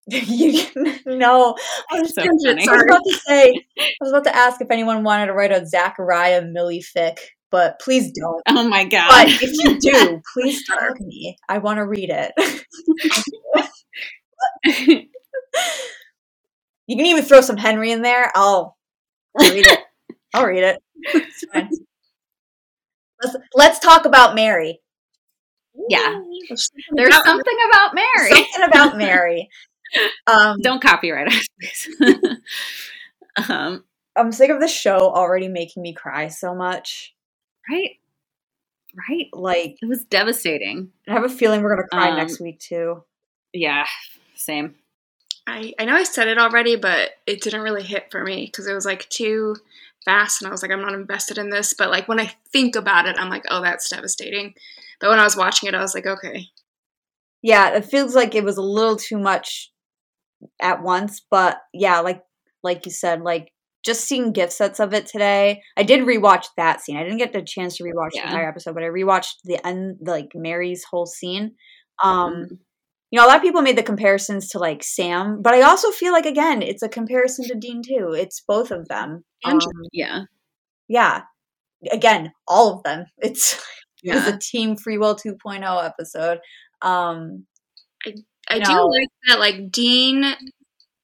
you no, I was, So funny. I was about to say I was about to ask if anyone wanted to write a Zachariah Millie fic, but please don't. Oh my But god. if you do, please tag me. I want to read it. You can even throw some Henry in there. I'll read it. I'll read it. Let's let's talk about Mary. Yeah. There's There's something about Mary. Something about Mary. Um, Don't copyright us, please. um, I'm sick of the show already making me cry so much. right, right. Like, It was devastating. I have a feeling we're gonna cry Um, next week too. Yeah, same. I, I know I said it already, but it didn't really hit for me because it was like too fast, and I was like, I'm not invested in this. But like when I think about it, I'm like, oh, that's devastating. But when I was watching it, I was like, okay, Yeah, it feels like it was a little too much at once, but yeah, like like you said, like just seeing gift sets of it today. I did rewatch that scene. I didn't get the chance to rewatch Yeah. the entire episode, but I rewatched the end, like Mary's whole scene. Um, Mm. you know, a lot of people made the comparisons to like Sam, but I also feel like again, it's a comparison to Dean too. It's both of them. And Um, yeah, yeah. Again, all of them. It's yeah. a Team Free Will 2.0 episode. Um, I No. do like that. Like Dean,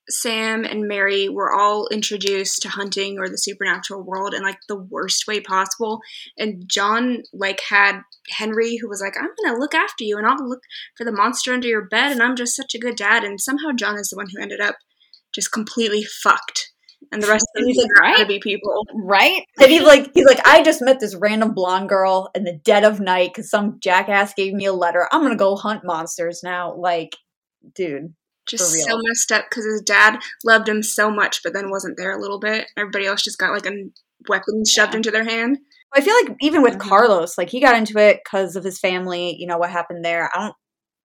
Sam, and Mary were all introduced to hunting or the supernatural world in like the worst way possible. And John like had Henry, who was like, "I'm gonna look after you, and I'll look for the monster under your bed, and I'm just such a good dad." And somehow John is the one who ended up just completely fucked, and the rest of them He's are like, gonna right? be people. right. And he's like, he's like, I just met this random blonde girl in the dead of night because some jackass gave me a letter. I'm gonna go hunt monsters now. Like, dude, Just so messed up because his dad loved him so much, but then wasn't there a little bit. Everybody else just got like a weapon shoved Yeah. into their hand. I feel like even with Mhm. Carlos, like he got into it because of his family. You know what happened there. I don't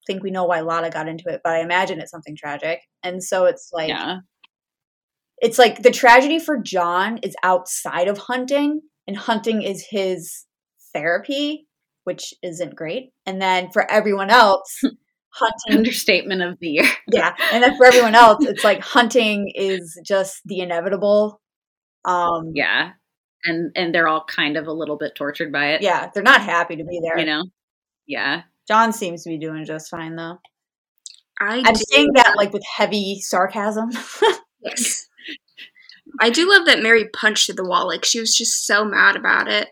think we know why Lana got into it, but I imagine it's something tragic. And so it's like, yeah, it's like the tragedy for John is outside of hunting, and hunting is his therapy, which isn't great. And then for everyone else, hunting understatement of the year. yeah and then for everyone else it's like hunting is just the inevitable um Yeah, and and they're all kind of a little bit tortured by it. yeah they're not happy to be there you know. Yeah, john seems to be doing just fine though I i'm do- saying that like with heavy sarcasm Yes. I do love that Mary punched through the wall. Like she was just so mad about it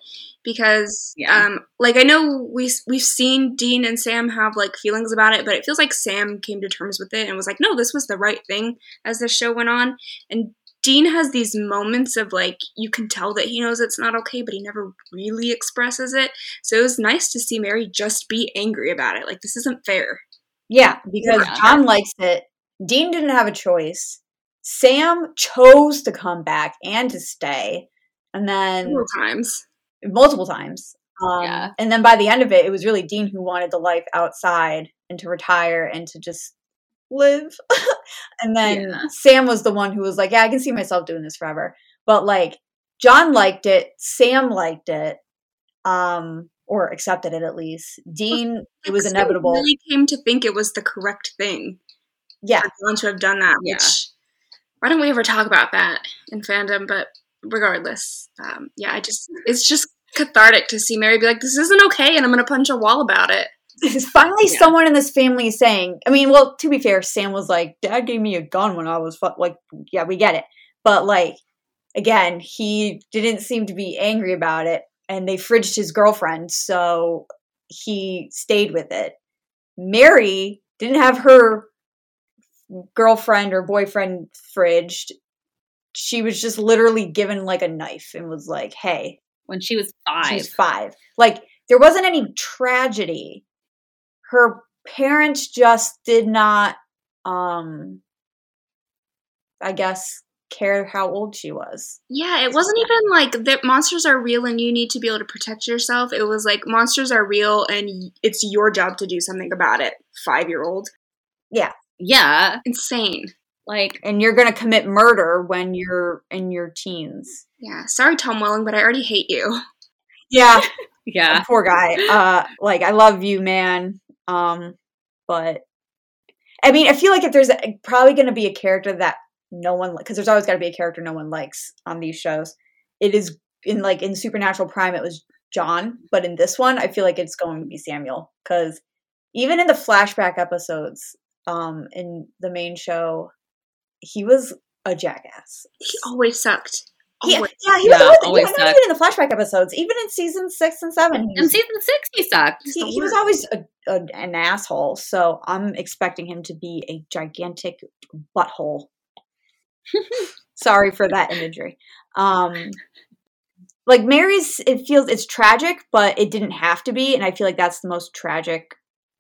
because, Yeah. um, like I know we we've seen Dean and Sam have like feelings about it, but it feels like Sam came to terms with it and was like, no, this was the right thing as the show went on. And Dean has these moments of like you can tell that he knows it's not okay, but he never really expresses it. So it was nice to see Mary just be angry about it. Like this isn't fair. yeah because Yeah. john likes it dean didn't have a choice sam chose to come back and to stay and then Several times. Multiple times. Um, Yeah. And then by the end of it, it was really Dean who wanted the life outside and to retire and to just live. and then Yeah. Sam was the one who was like, Yeah, I can see myself doing this forever. But like, John liked it, Sam liked it, um, or accepted it at least. Dean, it was inevitable. Really came to think it was the correct thing. yeah. for John to have done that. Yeah. Which why don't we ever talk about that in fandom? But regardless, um, yeah, I just it's just cathartic to see Mary be like, "This isn't okay," and I'm gonna punch a wall about it. Finally, Yeah. someone in this family is saying. I mean, well, to be fair, Sam was like, "Dad gave me a gun when I was fu-. like, yeah, we get it." But like, again, he didn't seem to be angry about it, and they fridged his girlfriend, so he stayed with it. Mary didn't have her girlfriend or boyfriend fridged. She was just literally given like a knife and was like, "Hey, when she was five. Five. Like there wasn't any tragedy. Her parents just did not um I guess care how old she was. Yeah, it wasn't even like that monsters are real and you need to be able to protect yourself. It was like monsters are real and it's your job to do something about it. Five year old. Yeah. Yeah, Insane. Like And you're gonna commit murder when you're in your teens. Yeah. Sorry, Tom Welling, but I already hate you. Yeah, yeah, poor guy. Uh like I love you, man. Um but I mean, I feel like if there's a, probably going to be a character that no one because there's always got to be a character no one likes on these shows. It is in like in Supernatural Prime it was John, but in this one I feel like it's going to be Samuel cuz even in the flashback episodes um in the main show he was a jackass. He always sucked. He- yeah, he Yeah, was always, always yeah, not even in the flashback episodes, even in season 6 and 7 in was season six he sucked. he, he was always a, a, an asshole, so I'm expecting him to be a gigantic butthole. Sorry for that imagery. Um, like Mary's, it feels it's tragic, but it didn't have to be, and I feel like that's the most tragic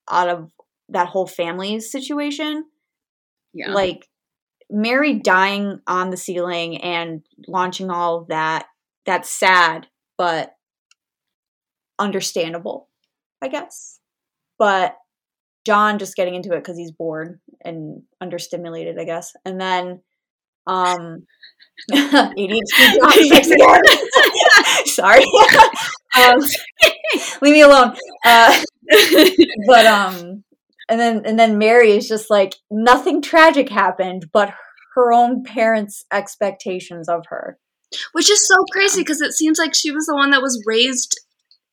out of that whole family situation. Yeah, Like Mary dying on the ceiling and launching all of that. That's sad, but understandable, I guess. But John just getting into it because he's bored and understimulated, I guess. And then um ADHD John strikes again. Sorry. um, leave me alone. Uh, but um and then and then Mary is just like nothing tragic happened, but her own parents' expectations of her. Which is so crazy because it seems like she was the one that was raised,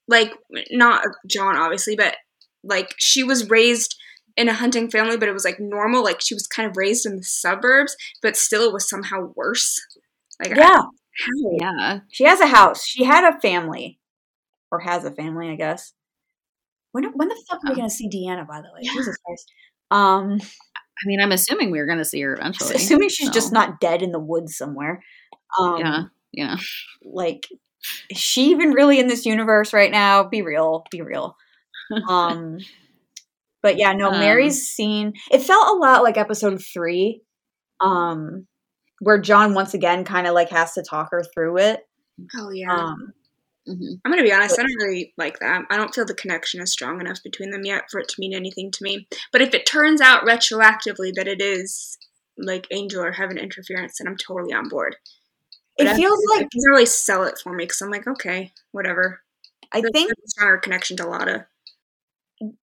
like, not John, obviously, but like she was raised in a hunting family, but it was like normal. Like she was kind of raised in the suburbs, but still it was somehow worse. Like, Yeah, how? yeah. she has a house. She had a family, or has a family, I guess. When when the fuck are we gonna see Deanna? By the way, Yeah. Jesus Christ. Um, I mean, I'm assuming we are going to see her eventually. assuming she's just not dead in the woods somewhere. Um, Yeah, yeah. like is she even really in this universe right now be real be real um but yeah no Um, mary's scene it felt a lot like episode three um where john once again kind of like has to talk her through it Oh yeah. um hmm I'm gonna be honest. I don't really like that. I don't feel the connection is strong enough between them yet for it to mean anything to me. But if it turns out retroactively that it is like angel or heaven interference, then I'm totally on board. But it feels like it doesn't really sell it for me because I'm like, okay, whatever. i There's think a stronger connection to Lata.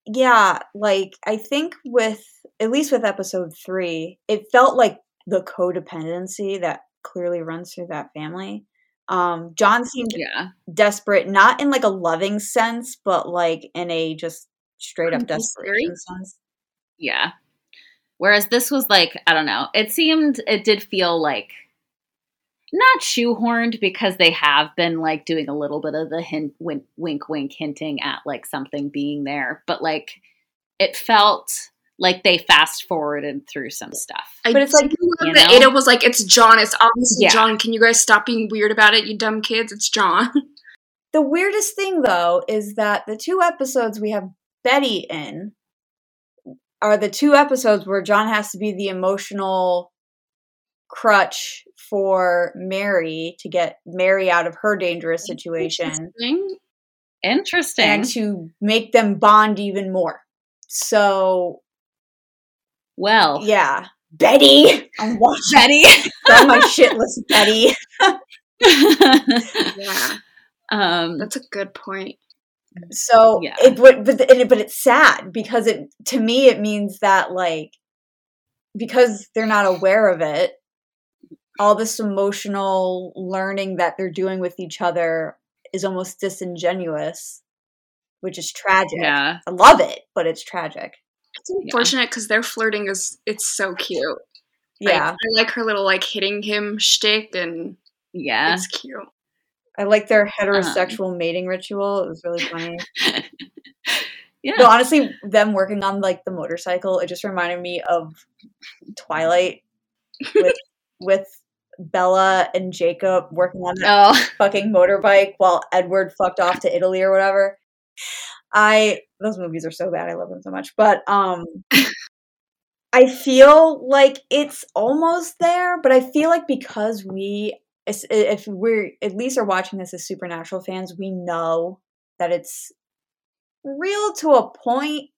yeah like i think with at least with episode three it felt like the codependency that clearly runs through that family um john seemed Yeah, desperate, not in like a loving sense, but like in a just straight up desperation sense. yeah. Whereas this was like, I don't know. It seemed, it did feel like not shoehorned because they have been like doing a little bit of the hint, wink, wink, wink, hinting at like something being there, but like it felt like they fast forwarded through some stuff. I But it's like, do love you that? Ada was like, it's John. It's obviously Yeah. John. Can you guys stop being weird about it, you dumb kids? It's John. The weirdest thing though is that the two episodes we have Betty in are the two episodes where John has to be the emotional crutch for Mary to get Mary out of her dangerous situation Interesting. Interesting. and to make them bond even more. So well, yeah. Betty! I'm watching Betty. on my shit list, Betty. Yeah, um, that's a good point. So Yeah. it would, but it, but it's sad because it to me it means that like because they're not aware of it, all this emotional learning that they're doing with each other is almost disingenuous, which is tragic. Yeah. I love it, but it's tragic. It's unfortunate because their flirting is it's so cute. Like, Yeah. I like her little like hitting him shtick, and Yeah. it's cute. I like their um. heterosexual mating ritual. It was really funny. yeah. No, honestly, them working on like the motorcycle, it just reminded me of Twilight with with Bella and Jacob working on that oh, fucking motorbike while Edward fucked off to Italy or whatever. I those movies are so bad. I love them so much. But um I feel like it's almost there, but I feel like because we if we're at least are watching this as supernatural fans, we know that it's real to a point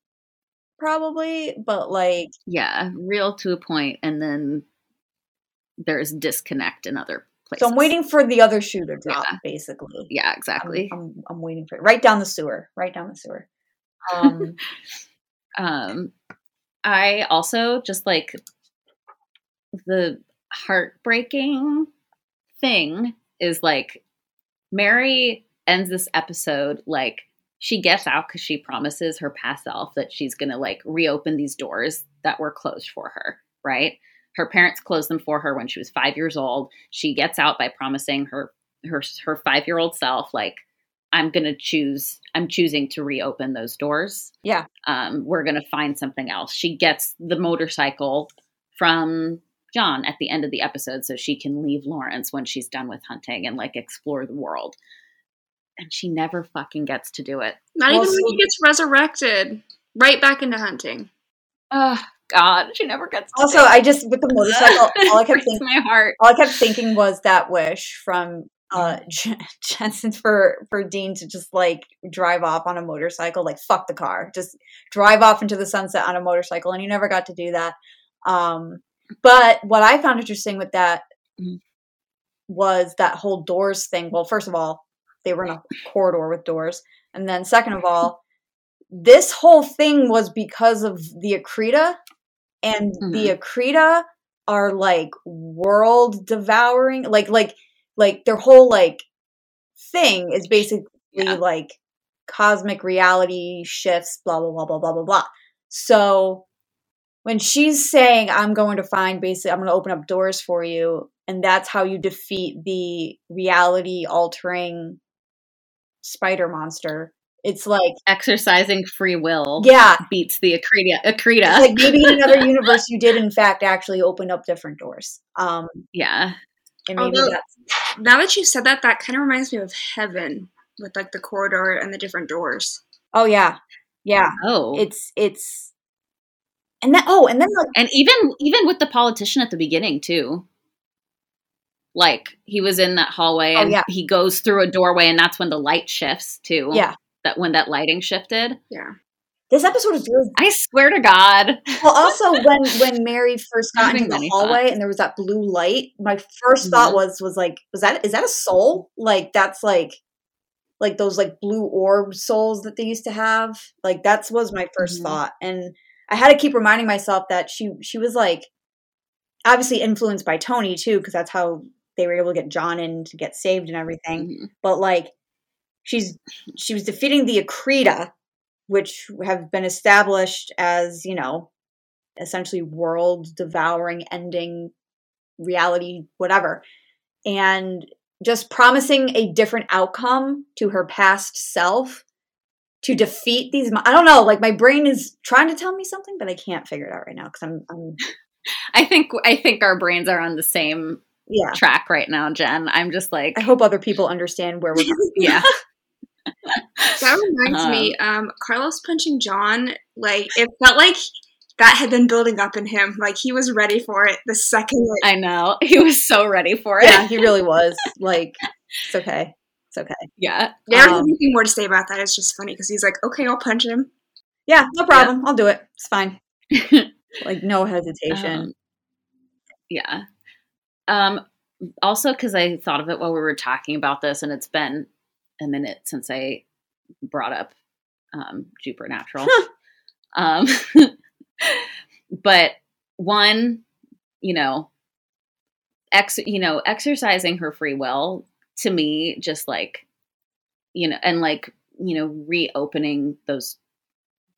probably, but like yeah. Real to a point, and then there's disconnect in other places. so I'm waiting for the other shoe to drop Yeah. basically. Yeah, I'm, exactly. I'm, I'm waiting for it. Right down the sewer. Right down the sewer. Um, Um, I also just like the heartbreaking thing is like Mary ends this episode like she gets out because she promises her past self that she's gonna like reopen these doors that were closed for her, right? Her parents closed them for her when she was five years old. She gets out by promising her her her five year old self like I'm gonna choose I'm choosing to reopen those doors yeah. um, we're going to find something else. She gets the motorcycle from John at the end of the episode so she can leave Lawrence when she's done with hunting and like explore the world. And she never fucking gets to do it. Not Well, even when she gets resurrected, right back into hunting. Oh, God, she never gets to Also. I just with the motorcycle, all I kept thinking, my heart. all I kept thinking was that wish from uh J- Jensen for for Dean to just like drive off on a motorcycle, like fuck the car, just drive off into the sunset on a motorcycle, and he never got to do that. Um, but what I found interesting with that Mhm. was that whole doors thing. Well, first of all, they were in a corridor with doors, and then second of all, this whole thing was because of the Akrita, and the mm-hmm. Akrita are like world devouring, like like like their whole like thing is basically Yeah. like cosmic reality shifts, blah blah blah blah blah blah blah. So when she's saying, "I'm going to find basically, I'm going to open up doors for you," and that's how you defeat the reality altering spider monster. It's like, Exercising free will yeah, beats the Akrita. Akrita. it's like maybe in another universe you did in fact actually open up different doors. Um, yeah. and maybe Although- that's Now that you said that, that kind of reminds me of heaven with like the corridor and the different doors. oh yeah, yeah. Oh. It's it's and then oh and then like and even even with the politician at the beginning too like he was in that hallway Oh, and yeah. he goes through a doorway and that's when the light shifts too yeah, that when that lighting shifted Yeah. this episode is really i swear to god well. Also, when when Mary first got Having into the many hallway and there was that blue light, my 1st thought Mhm. was was like, was that is that a soul? Like that's like like those like blue orb souls that they used to have. Like that's was my 1st Mhm. thought, and I had to keep reminding myself that she she was like obviously influenced by Tony too, because that's how they were able to get John in to get saved and everything. Mhm. but like she's she was defeating the Akrita, which have been established as you know essentially world devouring, ending reality, whatever, and just promising a different outcome to her past self to defeat these. I don't know, like my brain is trying to tell me something, but I can't figure it out right now because I'm, I'm, i think i think our brains are on the same yeah. track right now jen i'm just like I hope other people understand where we're. Going. yeah That reminds me, um, Carlos punching John, like it felt like that had been building up in him. Like he was ready for it the second it i know he was so ready for it yeah, he really was. Like, it's okay. It's okay. yeah There's Um, nothing more to say about that. It's just funny because he's like, okay, I'll punch him. Yeah, no problem. I'll do it. It's fine. Like, no hesitation. Um, yeah. Um, also, because I thought of it while we were talking about this, and it's been a minute since I brought up um, Supernatural. um, but one, you know, ex, you know, exercising her free will to me just like you know, and like, you know, reopening those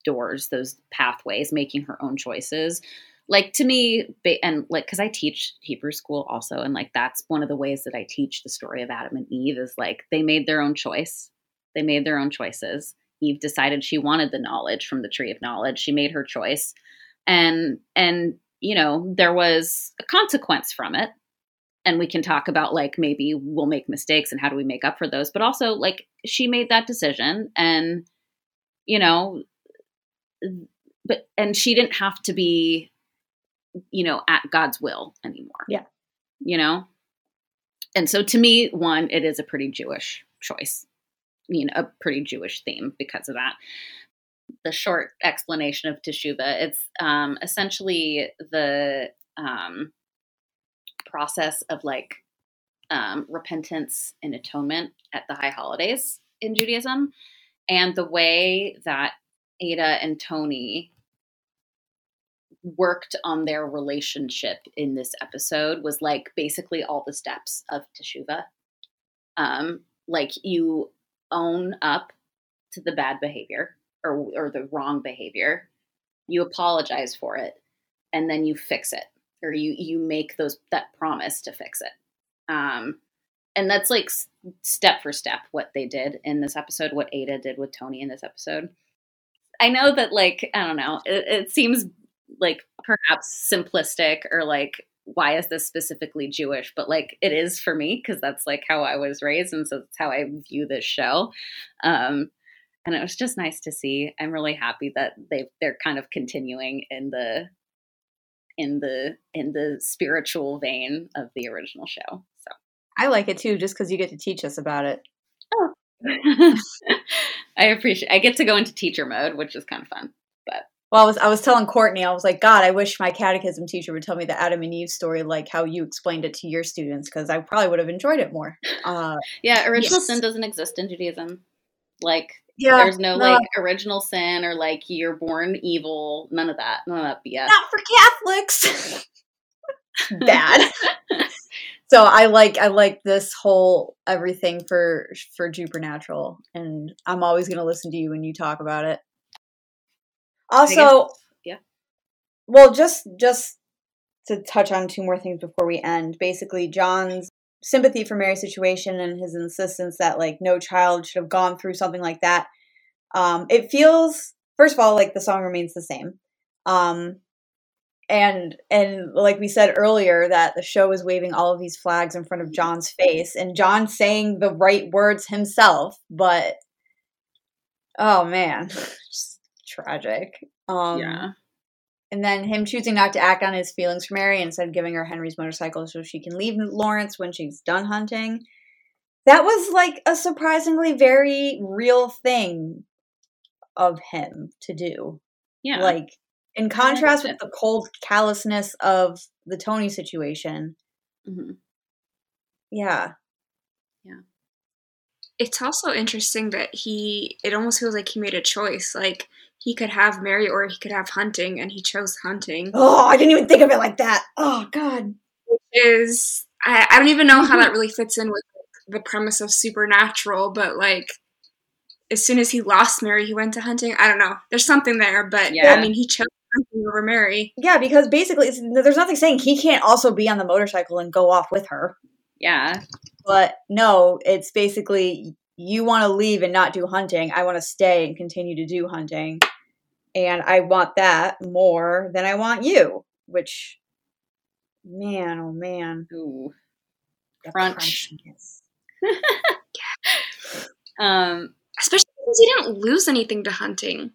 doors, those pathways, making her own choices. Like to me, and like, cause I teach Hebrew school also. And like, that's one of the ways that I teach the story of Adam and Eve is like, they made their own choice. They made their own choices. Eve decided she wanted the knowledge from the tree of knowledge. She made her choice. And, and, you know, there was a consequence from it. And we can talk about like maybe we'll make mistakes and how do we make up for those. But also, like, she made that decision and, you know, but and she didn't have to be you know at god's will anymore. Yeah. You know? And so to me one it is a pretty jewish choice. You know a pretty jewish theme because of that. The short explanation of teshuva it's um, essentially the um, process of like um, repentance and atonement at the high holidays in judaism and the way that Ada and Tony worked on their relationship in this episode was like basically all the steps of teshuva. Um, like you own up to the bad behavior or or the wrong behavior, you apologize for it, and then you fix it, or you you make those that promise to fix it. Um, and that's like step for step what they did in this episode, what Ada did with Tony in this episode. I know that like I don't know, it, it seems like perhaps simplistic or like why is this specifically Jewish? But like it is for me because that's like how I was raised, and so that's how I view this show. Um, and it was just nice to see. I'm really happy that they they're kind of continuing in the in the in the spiritual vein of the original show. So I like it too, just because you get to teach us about it. Oh, I appreciate. I get to go into teacher mode, which is kind of fun. But well, I was I was telling Courtney, I was like, God, I wish my catechism teacher would tell me the Adam and Eve story, like how you explained it to your students, because I probably would have enjoyed it more. Uh, yeah, original yes. sin doesn't exist in Judaism. Like, yeah, there's no, no, like original sin or like you're born evil. None of that. None of that BS. Not for Catholics. Bad. so I like I like this whole everything for for Supernatural, and I'm always going to listen to you when you talk about it. Also, yeah. Well, just just to touch on two more things before we end. Basically, John's sympathy for Mary's situation and his insistence that like no child should have gone through something like that. Um, it feels first of all like the song remains the same. Um, and and like we said earlier that the show is waving all of these flags in front of John's face and John saying the right words himself but oh man just tragic um yeah and then him choosing not to act on his feelings for Mary instead giving her Henry's motorcycle so she can leave Lawrence when she's done hunting that was like a surprisingly very real thing of him to do yeah like in contrast with the cold callousness of the Tony situation. Mm-hmm. Yeah. Yeah. It's also interesting that he, it almost feels like he made a choice. Like, he could have Mary or he could have hunting, and he chose hunting. Oh, I didn't even think of it like that. Oh, God. Is, I, I don't even know how that mhm. really fits in with the premise of Supernatural, but like, as soon as he lost Mary, he went to hunting. I don't know. There's something there, but yeah, I mean, he chose over Mary. Yeah, because basically, there's nothing saying he can't also be on the motorcycle and go off with her. Yeah. But no, it's basically you want to leave and not do hunting. I want to stay and continue to do hunting. And I want that more than I want you, which, man, oh man. Ooh. Crunch. um, Especially because he didn't lose anything to hunting.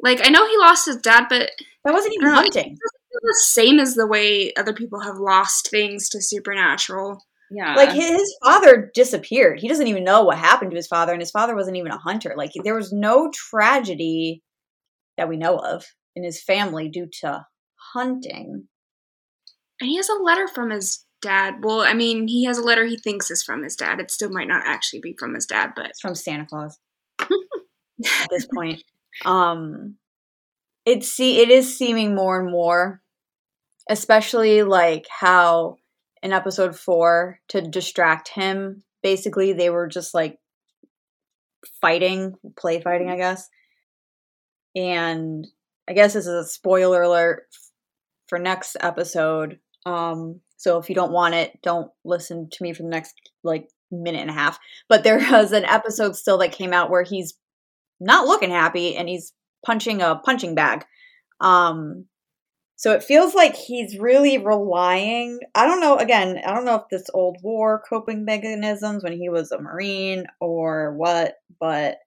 Like, I know he lost his dad, but that wasn't even hunting. The same as the way other people have lost things to supernatural. Yeah. Like his father disappeared. He doesn't even know what happened to his father, and his father wasn't even a hunter. Like there was no tragedy that we know of in his family due to hunting. And he has a letter from his dad. Well, I mean, he has a letter he thinks is from his dad. It still might not actually be from his dad, but it's from Santa Claus at this point. Um it see it is seeming more and more especially like how in episode 4 to distract him basically they were just like fighting, play fighting, I guess. And I guess this is a spoiler alert for next episode. Um, so if you don't want it, don't listen to me for the next like minute and a half. But there was an episode still that came out where he's not looking happy and he's punching a punching bag. Um, so it feels like he's really relying. I don't know. Again, I don't know if this old war coping mechanisms when he was a marine or what, but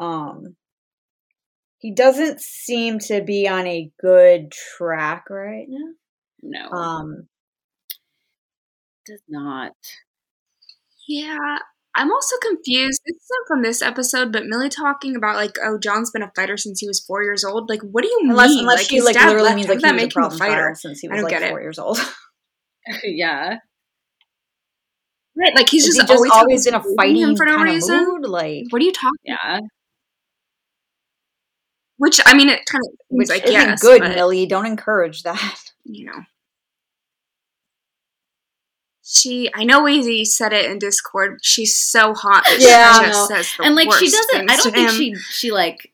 um, he doesn't seem to be on a good track right now. No, Um, does not. Yeah, I'm also confused. This isn't from this episode, but Millie talking about like, oh, John's been a fighter since he was four years old. Like, what do you unless mean? unless like, she like literally means like does he was a problem fighter? since he was like it. four years old. yeah, Right, like he's Is just, he just always, always in a fighting for no kind of reason. mood? Like, What are you talking? yeah. Which I mean, it kind of which seems like isn't good, but, Millie. Don't encourage that. you know. She, I know we said it in Discord. She's so hot that Yeah. she just says the and like she doesn't. I don't think him. she she like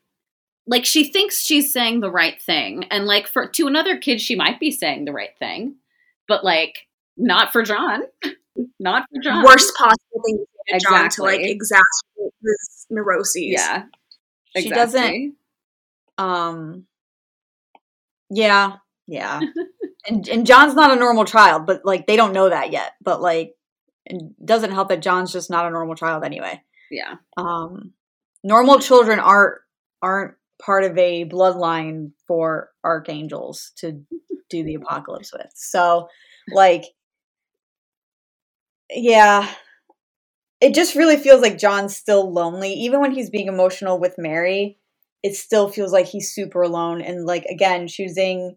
like she thinks she's saying the right thing, and like for to another kid, she might be saying the right thing, but like not for John. Not for John. worst possible thing to say to John to like exacerbate his neuroses. Yeah. She doesn't- Um. Yeah, yeah. and and John's not a normal child, but like they don't know that yet. But like, it doesn't help that John's just not a normal child anyway. Yeah. Um, normal children aren't aren't part of a bloodline for archangels to do the apocalypse with. So, like, yeah, it just really feels like John's still lonely, even when he's being emotional with Mary. It still feels like he's super alone, and like again, choosing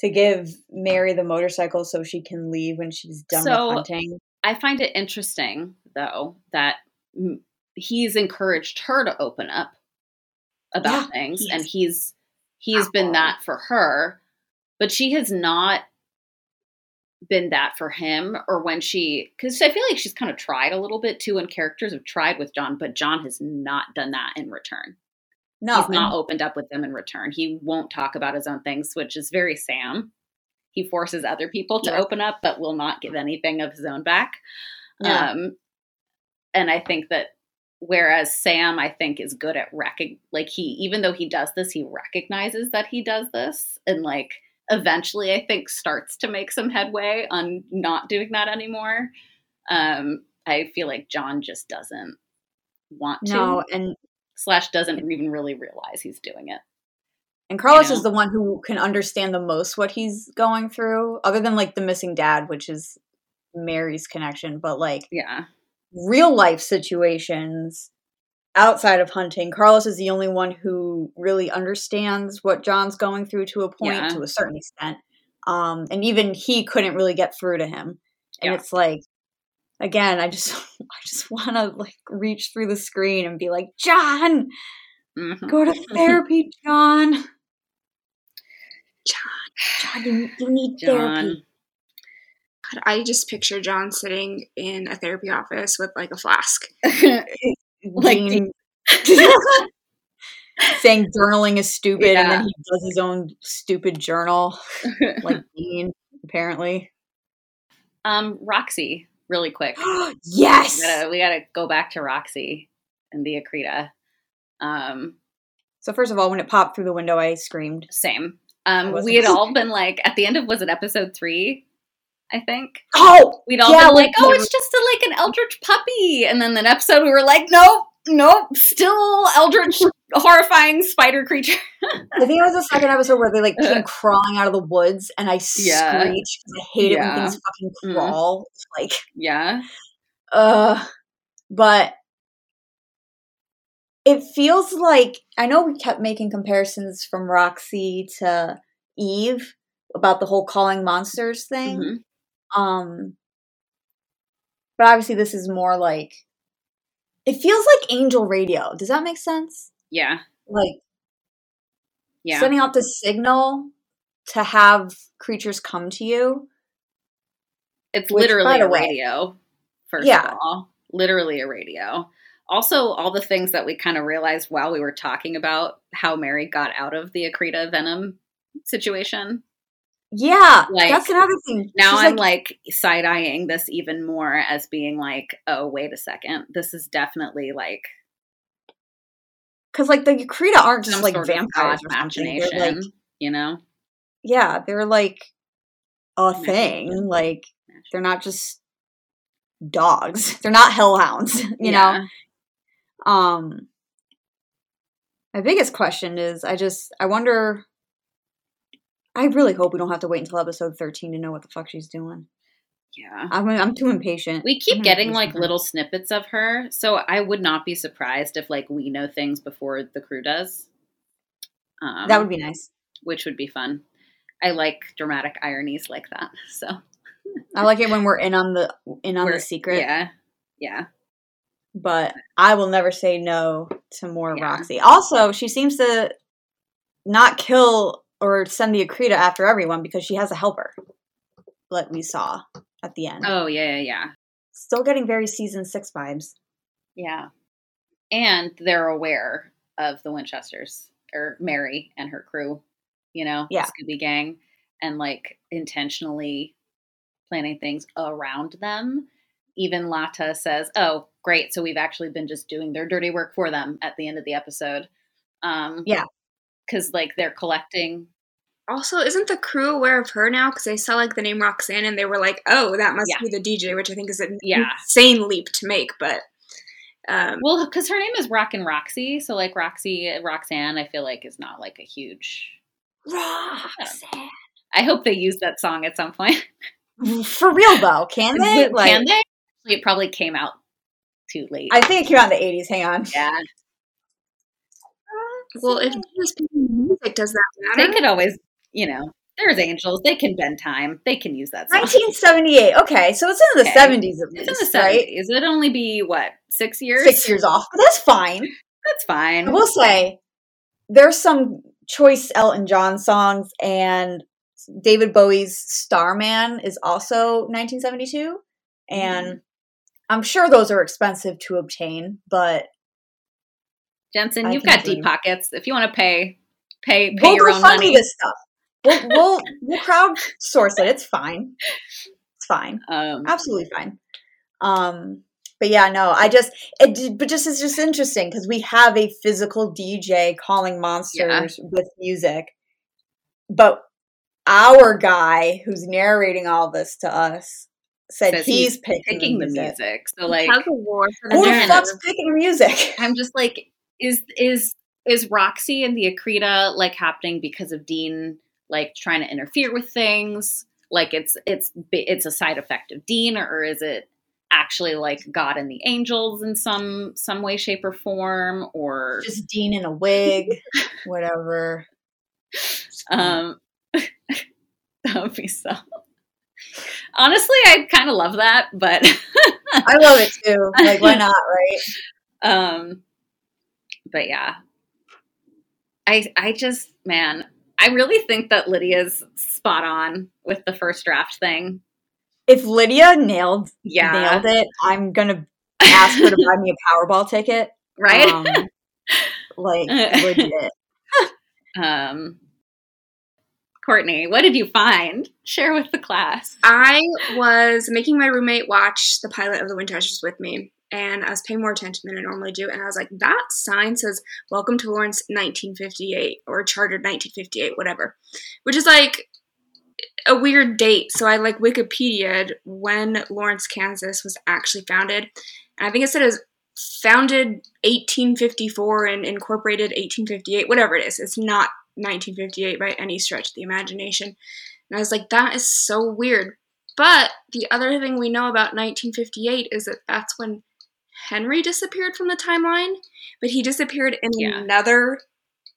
to give Mary the motorcycle so she can leave when she's done So- with hunting. I find it interesting though that he's encouraged her to open up about Yeah, things he and he's he's been that for her but she has not been that for him or when she because i feel like she's kind of tried a little bit too and characters have tried with john but john has not done that in return No, he's not opened up with them in return. He won't talk about his own things which is very sam. He forces other people to Yeah. open up but will not give anything of his own back. Yeah. um and i think that whereas sam i think is good at recog like he even though he does this he recognizes that he does this and like eventually i think starts to make some headway on not doing that anymore. Um i feel like john just doesn't want to. No, and slash doesn't even really realize he's doing it And Carlos know? is the one who can understand the most what he's going through, other than like the missing dad, which is Mary's connection. But like yeah real life situations outside of hunting, Carlos is the only one who really understands what John's going through to a point, Yeah. to a certain extent. Um, and even he couldn't really get through to him. And Yeah. it's like, again, I just, I just want to like reach through the screen and be like, John, Mhm. go to therapy, John. John. John, you, you need therapy. john I just picture John sitting in a therapy office with like a flask. Like saying journaling is stupid and then he does his own stupid journal like Dean apparently um roxy really quick. Yes! We gotta we gotta go back to roxy and the akrita. Um so first of all when it popped through the window i screamed. same. Um we had all been like at the end of was it episode three i think? Oh we'd all Yeah, been we- like oh it's just a, like an eldritch puppy. And then the next episode we were like nope nope still eldritch horrifying spider creature i think it was the second episode where they like came crawling out of the woods and i Yeah. screeched 'cause i hate it Yeah. when things fucking Mhm. crawl like yeah uh but it feels like i know we kept making comparisons from roxy to eve about the whole calling monsters thing Mhm. um but obviously this is more like it feels like angel radio does that make sense yeah like yeah sending out the signal to have creatures come to you It's Which, literally a way- radio, first Yeah. of all. Literally a radio. also all the things that we kind of realized while we were talking about how Mary got out of the Akrita Venom situation. Yeah, Like, that's another thing. Now She's I'm like, side eyeing this even more as being like, oh, wait a second. This is definitely like because like the Akrita aren't just like vampires god or something. They're machination, like you know? yeah, they're like a thing. Like they're not just dogs. They're not hellhounds. You know. Um, my biggest question is, I just I wonder. I really hope we don't have to wait until episode thirteen to know what the fuck she's doing. Yeah. I'm I'm too impatient. We keep I'm getting like little snippets of her, so I would not be surprised if like we know things before the crew does. Um, that would be nice. which would be fun. I like dramatic ironies like that. So I like it when we're in on the in on We're- the secret. yeah, yeah, but I will never say no to more Yeah. Roxy. Also, she seems to not kill or send the Akrita after everyone because she has a helper, like we saw at the end. oh yeah, yeah, yeah, Still getting very season six vibes. yeah. And they're aware of the Winchesters or Mary and her crew, you know, Yeah. Scooby Gang, and like intentionally planning things around them. Even Lata says, "Oh, great! So we've actually been just doing their dirty work for them." At the end of the episode, um, Yeah. Because like they're collecting Also, isn't the crew aware of her now? Because they saw like the name Roxanne and they were like, "Oh, that must Yeah. be the DJ," which I think is an Yeah. insane leap to make. But um, Well, because her name is Rock and Roxy, so like Roxy, Roxanne, I feel like is not like a huge. Roxanne. I hope they use that song at some point. For real though, can they? Like, Can they? It probably came out too late. I think it came out in the eighties. Hang on. yeah, well, if just music does that matter? they could always, you know, there's angels. They can bend time. They can use that song. 1978. Okay, so it's in the Okay. 70s at It's least, in the right? seventies. It'd only be what six years. Six years off, but that's fine. That's fine. I will say there's some choice Elton John songs, and David Bowie's Starman is also 1972, and Mm-hmm. I'm sure those are expensive to obtain, but Jensen, you've can got deep pockets. If you want to pay, pay, pay we'll your own money. this stuff. We'll, we'll we'll crowdsource it. It's fine. It's fine. Um, Absolutely fine. Um, but yeah, no, I just it but just it's just interesting because we have a physical DJ calling monsters with music, but our guy who's narrating all this to us said he's, he's picking, picking the the music. music. So like, Tug of war for the Who the fuck's picking music? I'm just like, is is is Roxy and the Akrita like happening because of Dean like trying to interfere with things? Like it's it's it's a side effect of Dean, or is it actually like God and the angels in some some way, shape, or form? Or Just Dean in a wig, whatever. um, that would be so. Honestly, I kind of love that, but I love it too. Like, why not, right? um but yeah i i just man i really think that lydia's spot on with the first draft thing If Lydia nailed yeah nailed it, I'm gonna ask her to buy me a Powerball ticket. right Um, like legit. um courtney what did you find share with the class I was making my roommate watch the pilot of The Winchesters with me, and I was paying more attention than I normally do. And I was like, that sign says "Welcome to Lawrence, 1958" or "Chartered 1958," whatever, which is like a weird date. So I like Wikipedia'd when Lawrence, Kansas was actually founded, and I think it said it was founded 1854 and incorporated 1858, whatever it is. It's not 1958 by any stretch of the imagination. And I was like, that is so weird. But the other thing we know about 1958 is that that's when Henry disappeared from the timeline, but he disappeared in Yeah. another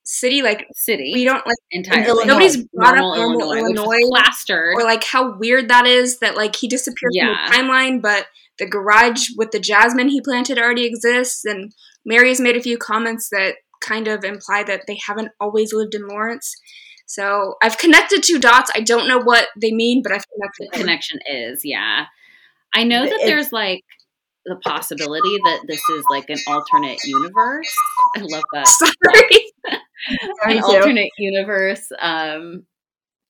city. Like, city we don't like, entirely Illinois. nobody's brought normal up normal illinois, Illinois, plastered or like how weird that is that like he disappeared Yeah. from the timeline, but the garage with the jasmine he planted already exists. And Mary has made a few comments that kind of imply that they haven't always lived in Lawrence. So I've connected two dots. I don't know what they mean, but I've the connected them. connection is yeah i know that It- there's like the possibility that this is like an alternate universe. I love that. Sorry. an Me too. alternate universe. Um,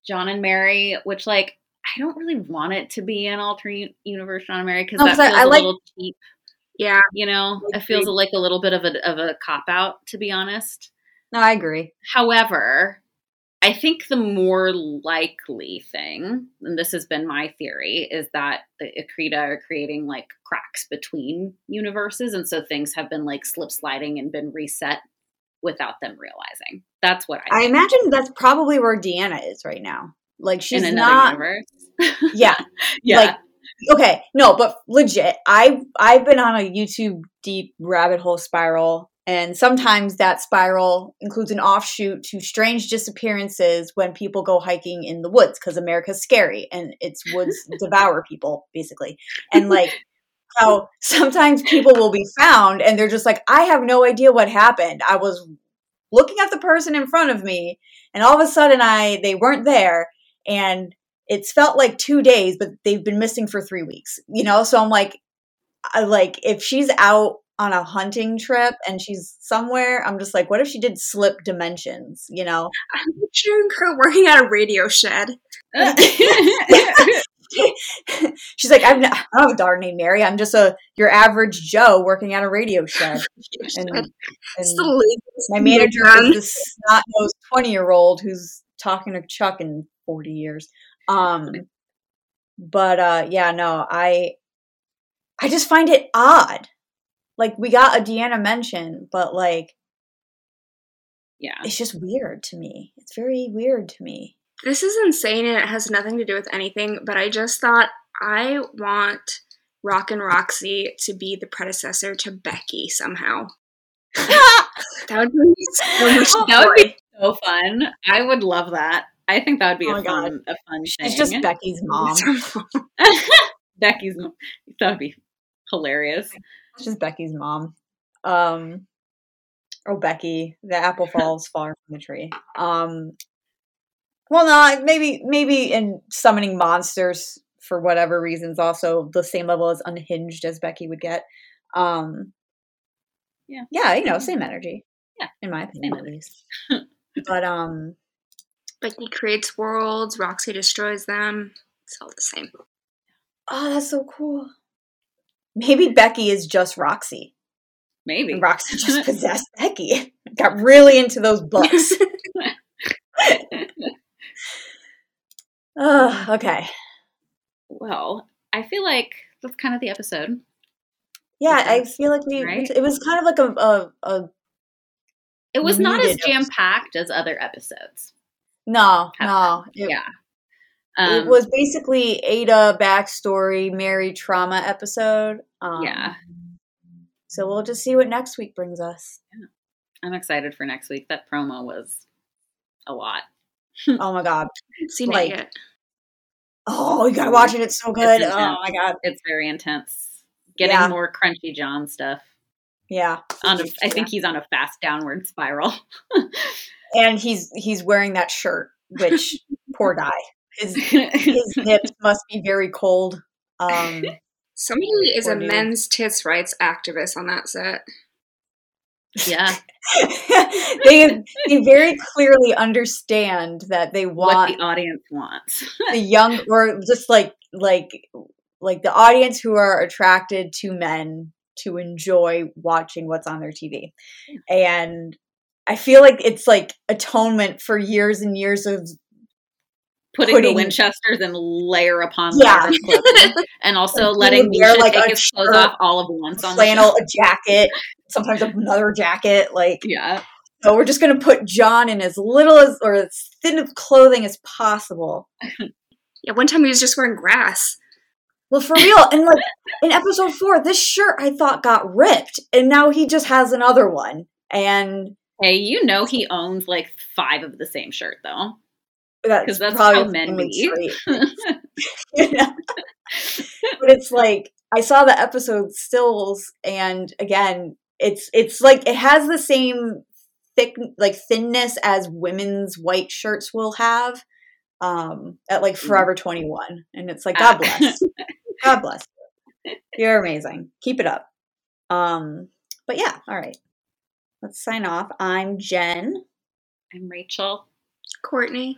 John and Mary, which like I don't really want it to be an alternate universe John and Mary because No, that 'cause I- feels I a like- little cheap. Yeah. You know, it feels like a little bit of a of a cop out, to be honest. No, I agree. However, I think the more likely thing, and this has been my theory, is that the Akrita are creating like cracks between universes, and so things have been like slip sliding and been reset without them realizing. That's what I, I imagine that's probably where Deanna is right now. Like she's in another not. universe. Yeah. yeah, Like okay, no, but legit. I I've been on a YouTube deep rabbit hole spiral, and sometimes that spiral includes an offshoot to strange disappearances when people go hiking in the woods because America's scary and its woods devour people basically, and like. How sometimes people will be found and they're just like, I have no idea what happened. I was looking at the person in front of me, and all of a sudden, I they weren't there, and it's felt like two days, but they've been missing for three weeks. You know, so I'm like, I like if she's out on a hunting trip and she's somewhere, I'm just like, what if she did slip dimensions? You know, I'm picturing her working at a radio shed. she's like, I've, n- I don't have a daughter named Mary. I'm just a your average Joe working at a radio shed, and, and my manager is this snot nosed twenty year old who's talking to Chuck in forty years. Um, but uh, yeah, no, I I just find it odd. Like we got a Deanna mention, but like yeah. it's just weird to me. It's very weird to me. This is insane and it has nothing to do with anything, but I just thought I want Rock and Roxy to be the predecessor to Becky somehow. That would be so much That would be so fun. I would love that. I think that would be Oh a God. fun, a fun thing. It's just Becky's mom. Becky's. Mom. That would be hilarious. It's just Becky's mom. Um, oh Becky, the apple falls far from the tree. Um, well, no, maybe maybe in summoning monsters for whatever reasons, also the same level as unhinged as Becky would get. Um, Yeah. yeah, you know, same energy. Yeah. in my opinion, at least. but um, Becky creates worlds, Roxy destroys them. It's all the same. oh, that's so cool. Maybe Becky is just Roxy, Maybe. and Roxy just possessed Becky. Got really into those books. Ugh, okay. well, I feel like that's kind of the episode. Yeah, I feel like we. right? It was kind of like a. a, a It was not as jam packed as other episodes. No, no. It, yeah. it Um, was basically Ada backstory, Mary trauma episode. Um, Yeah. So we'll just see what next week brings us. I'm excited for next week. That promo was a lot. oh my god! Seen Like- it yet. Oh, you gotta watch it. It's so good. It's oh my god! It's very intense. Getting Yeah. more crunchy John stuff. Yeah, On a, I think he's on a fast downward spiral. and he's he's wearing that shirt, which poor guy. His his nips must be very cold. Um, Somebody is Poor a dude. men's tits rights activist on that set. yeah. they they very clearly understand that they What want the audience wants. the young or just like like like the audience who are attracted to men to enjoy watching what's on their TV. And I feel like it's like atonement for years and years of Putting, the Putting- Winchesters in layer upon Yeah. layer of. And also Like, letting he wear, Misha like, take a his clothes shirt, off all of once on flannel, show. a jacket, sometimes another jacket. Like Yeah. so we're just gonna put John in as little as or as thin of clothing as possible. Yeah, one time he was just wearing grass. Well, for real. And like in episode four, this shirt I thought got ripped, and now he just has another one. And Hey, you know he owns like five of the same shirt though. that's 'Cause that's how men be. straight. You know? but it's like I saw the episode stills, and again, it's it's like it has the same thick like thinness as women's white shirts will have um at like Forever 21 and it's like god Mm. Ah. bless god bless You're amazing. Keep it up. Um, but yeah, all right. Let's sign off. I'm Jen. I'm Rachel. Courtney.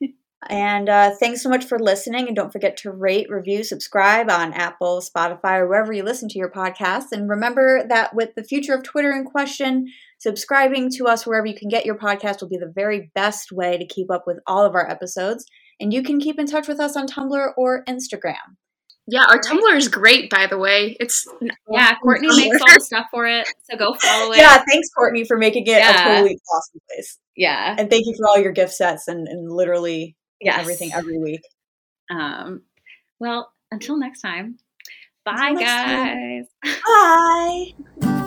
And uh, thanks so much for listening. And don't forget to rate, review, subscribe on Apple, Spotify, or wherever you listen to your podcasts. And remember that with the future of Twitter in question, subscribing to us wherever you can get your podcast will be the very best way to keep up with all of our episodes. And you can keep in touch with us on Tumblr or Instagram. Yeah, our Tumblr is great, by the way. It's yeah, Courtney makes all the stuff for it, so go follow it. Yeah, thanks, Courtney, for making it Yeah. a totally awesome place. Yeah, And thank you for all your gift sets and, and literally yes. everything every week. Um, well, until next time. Bye, Until next time. guys. Bye.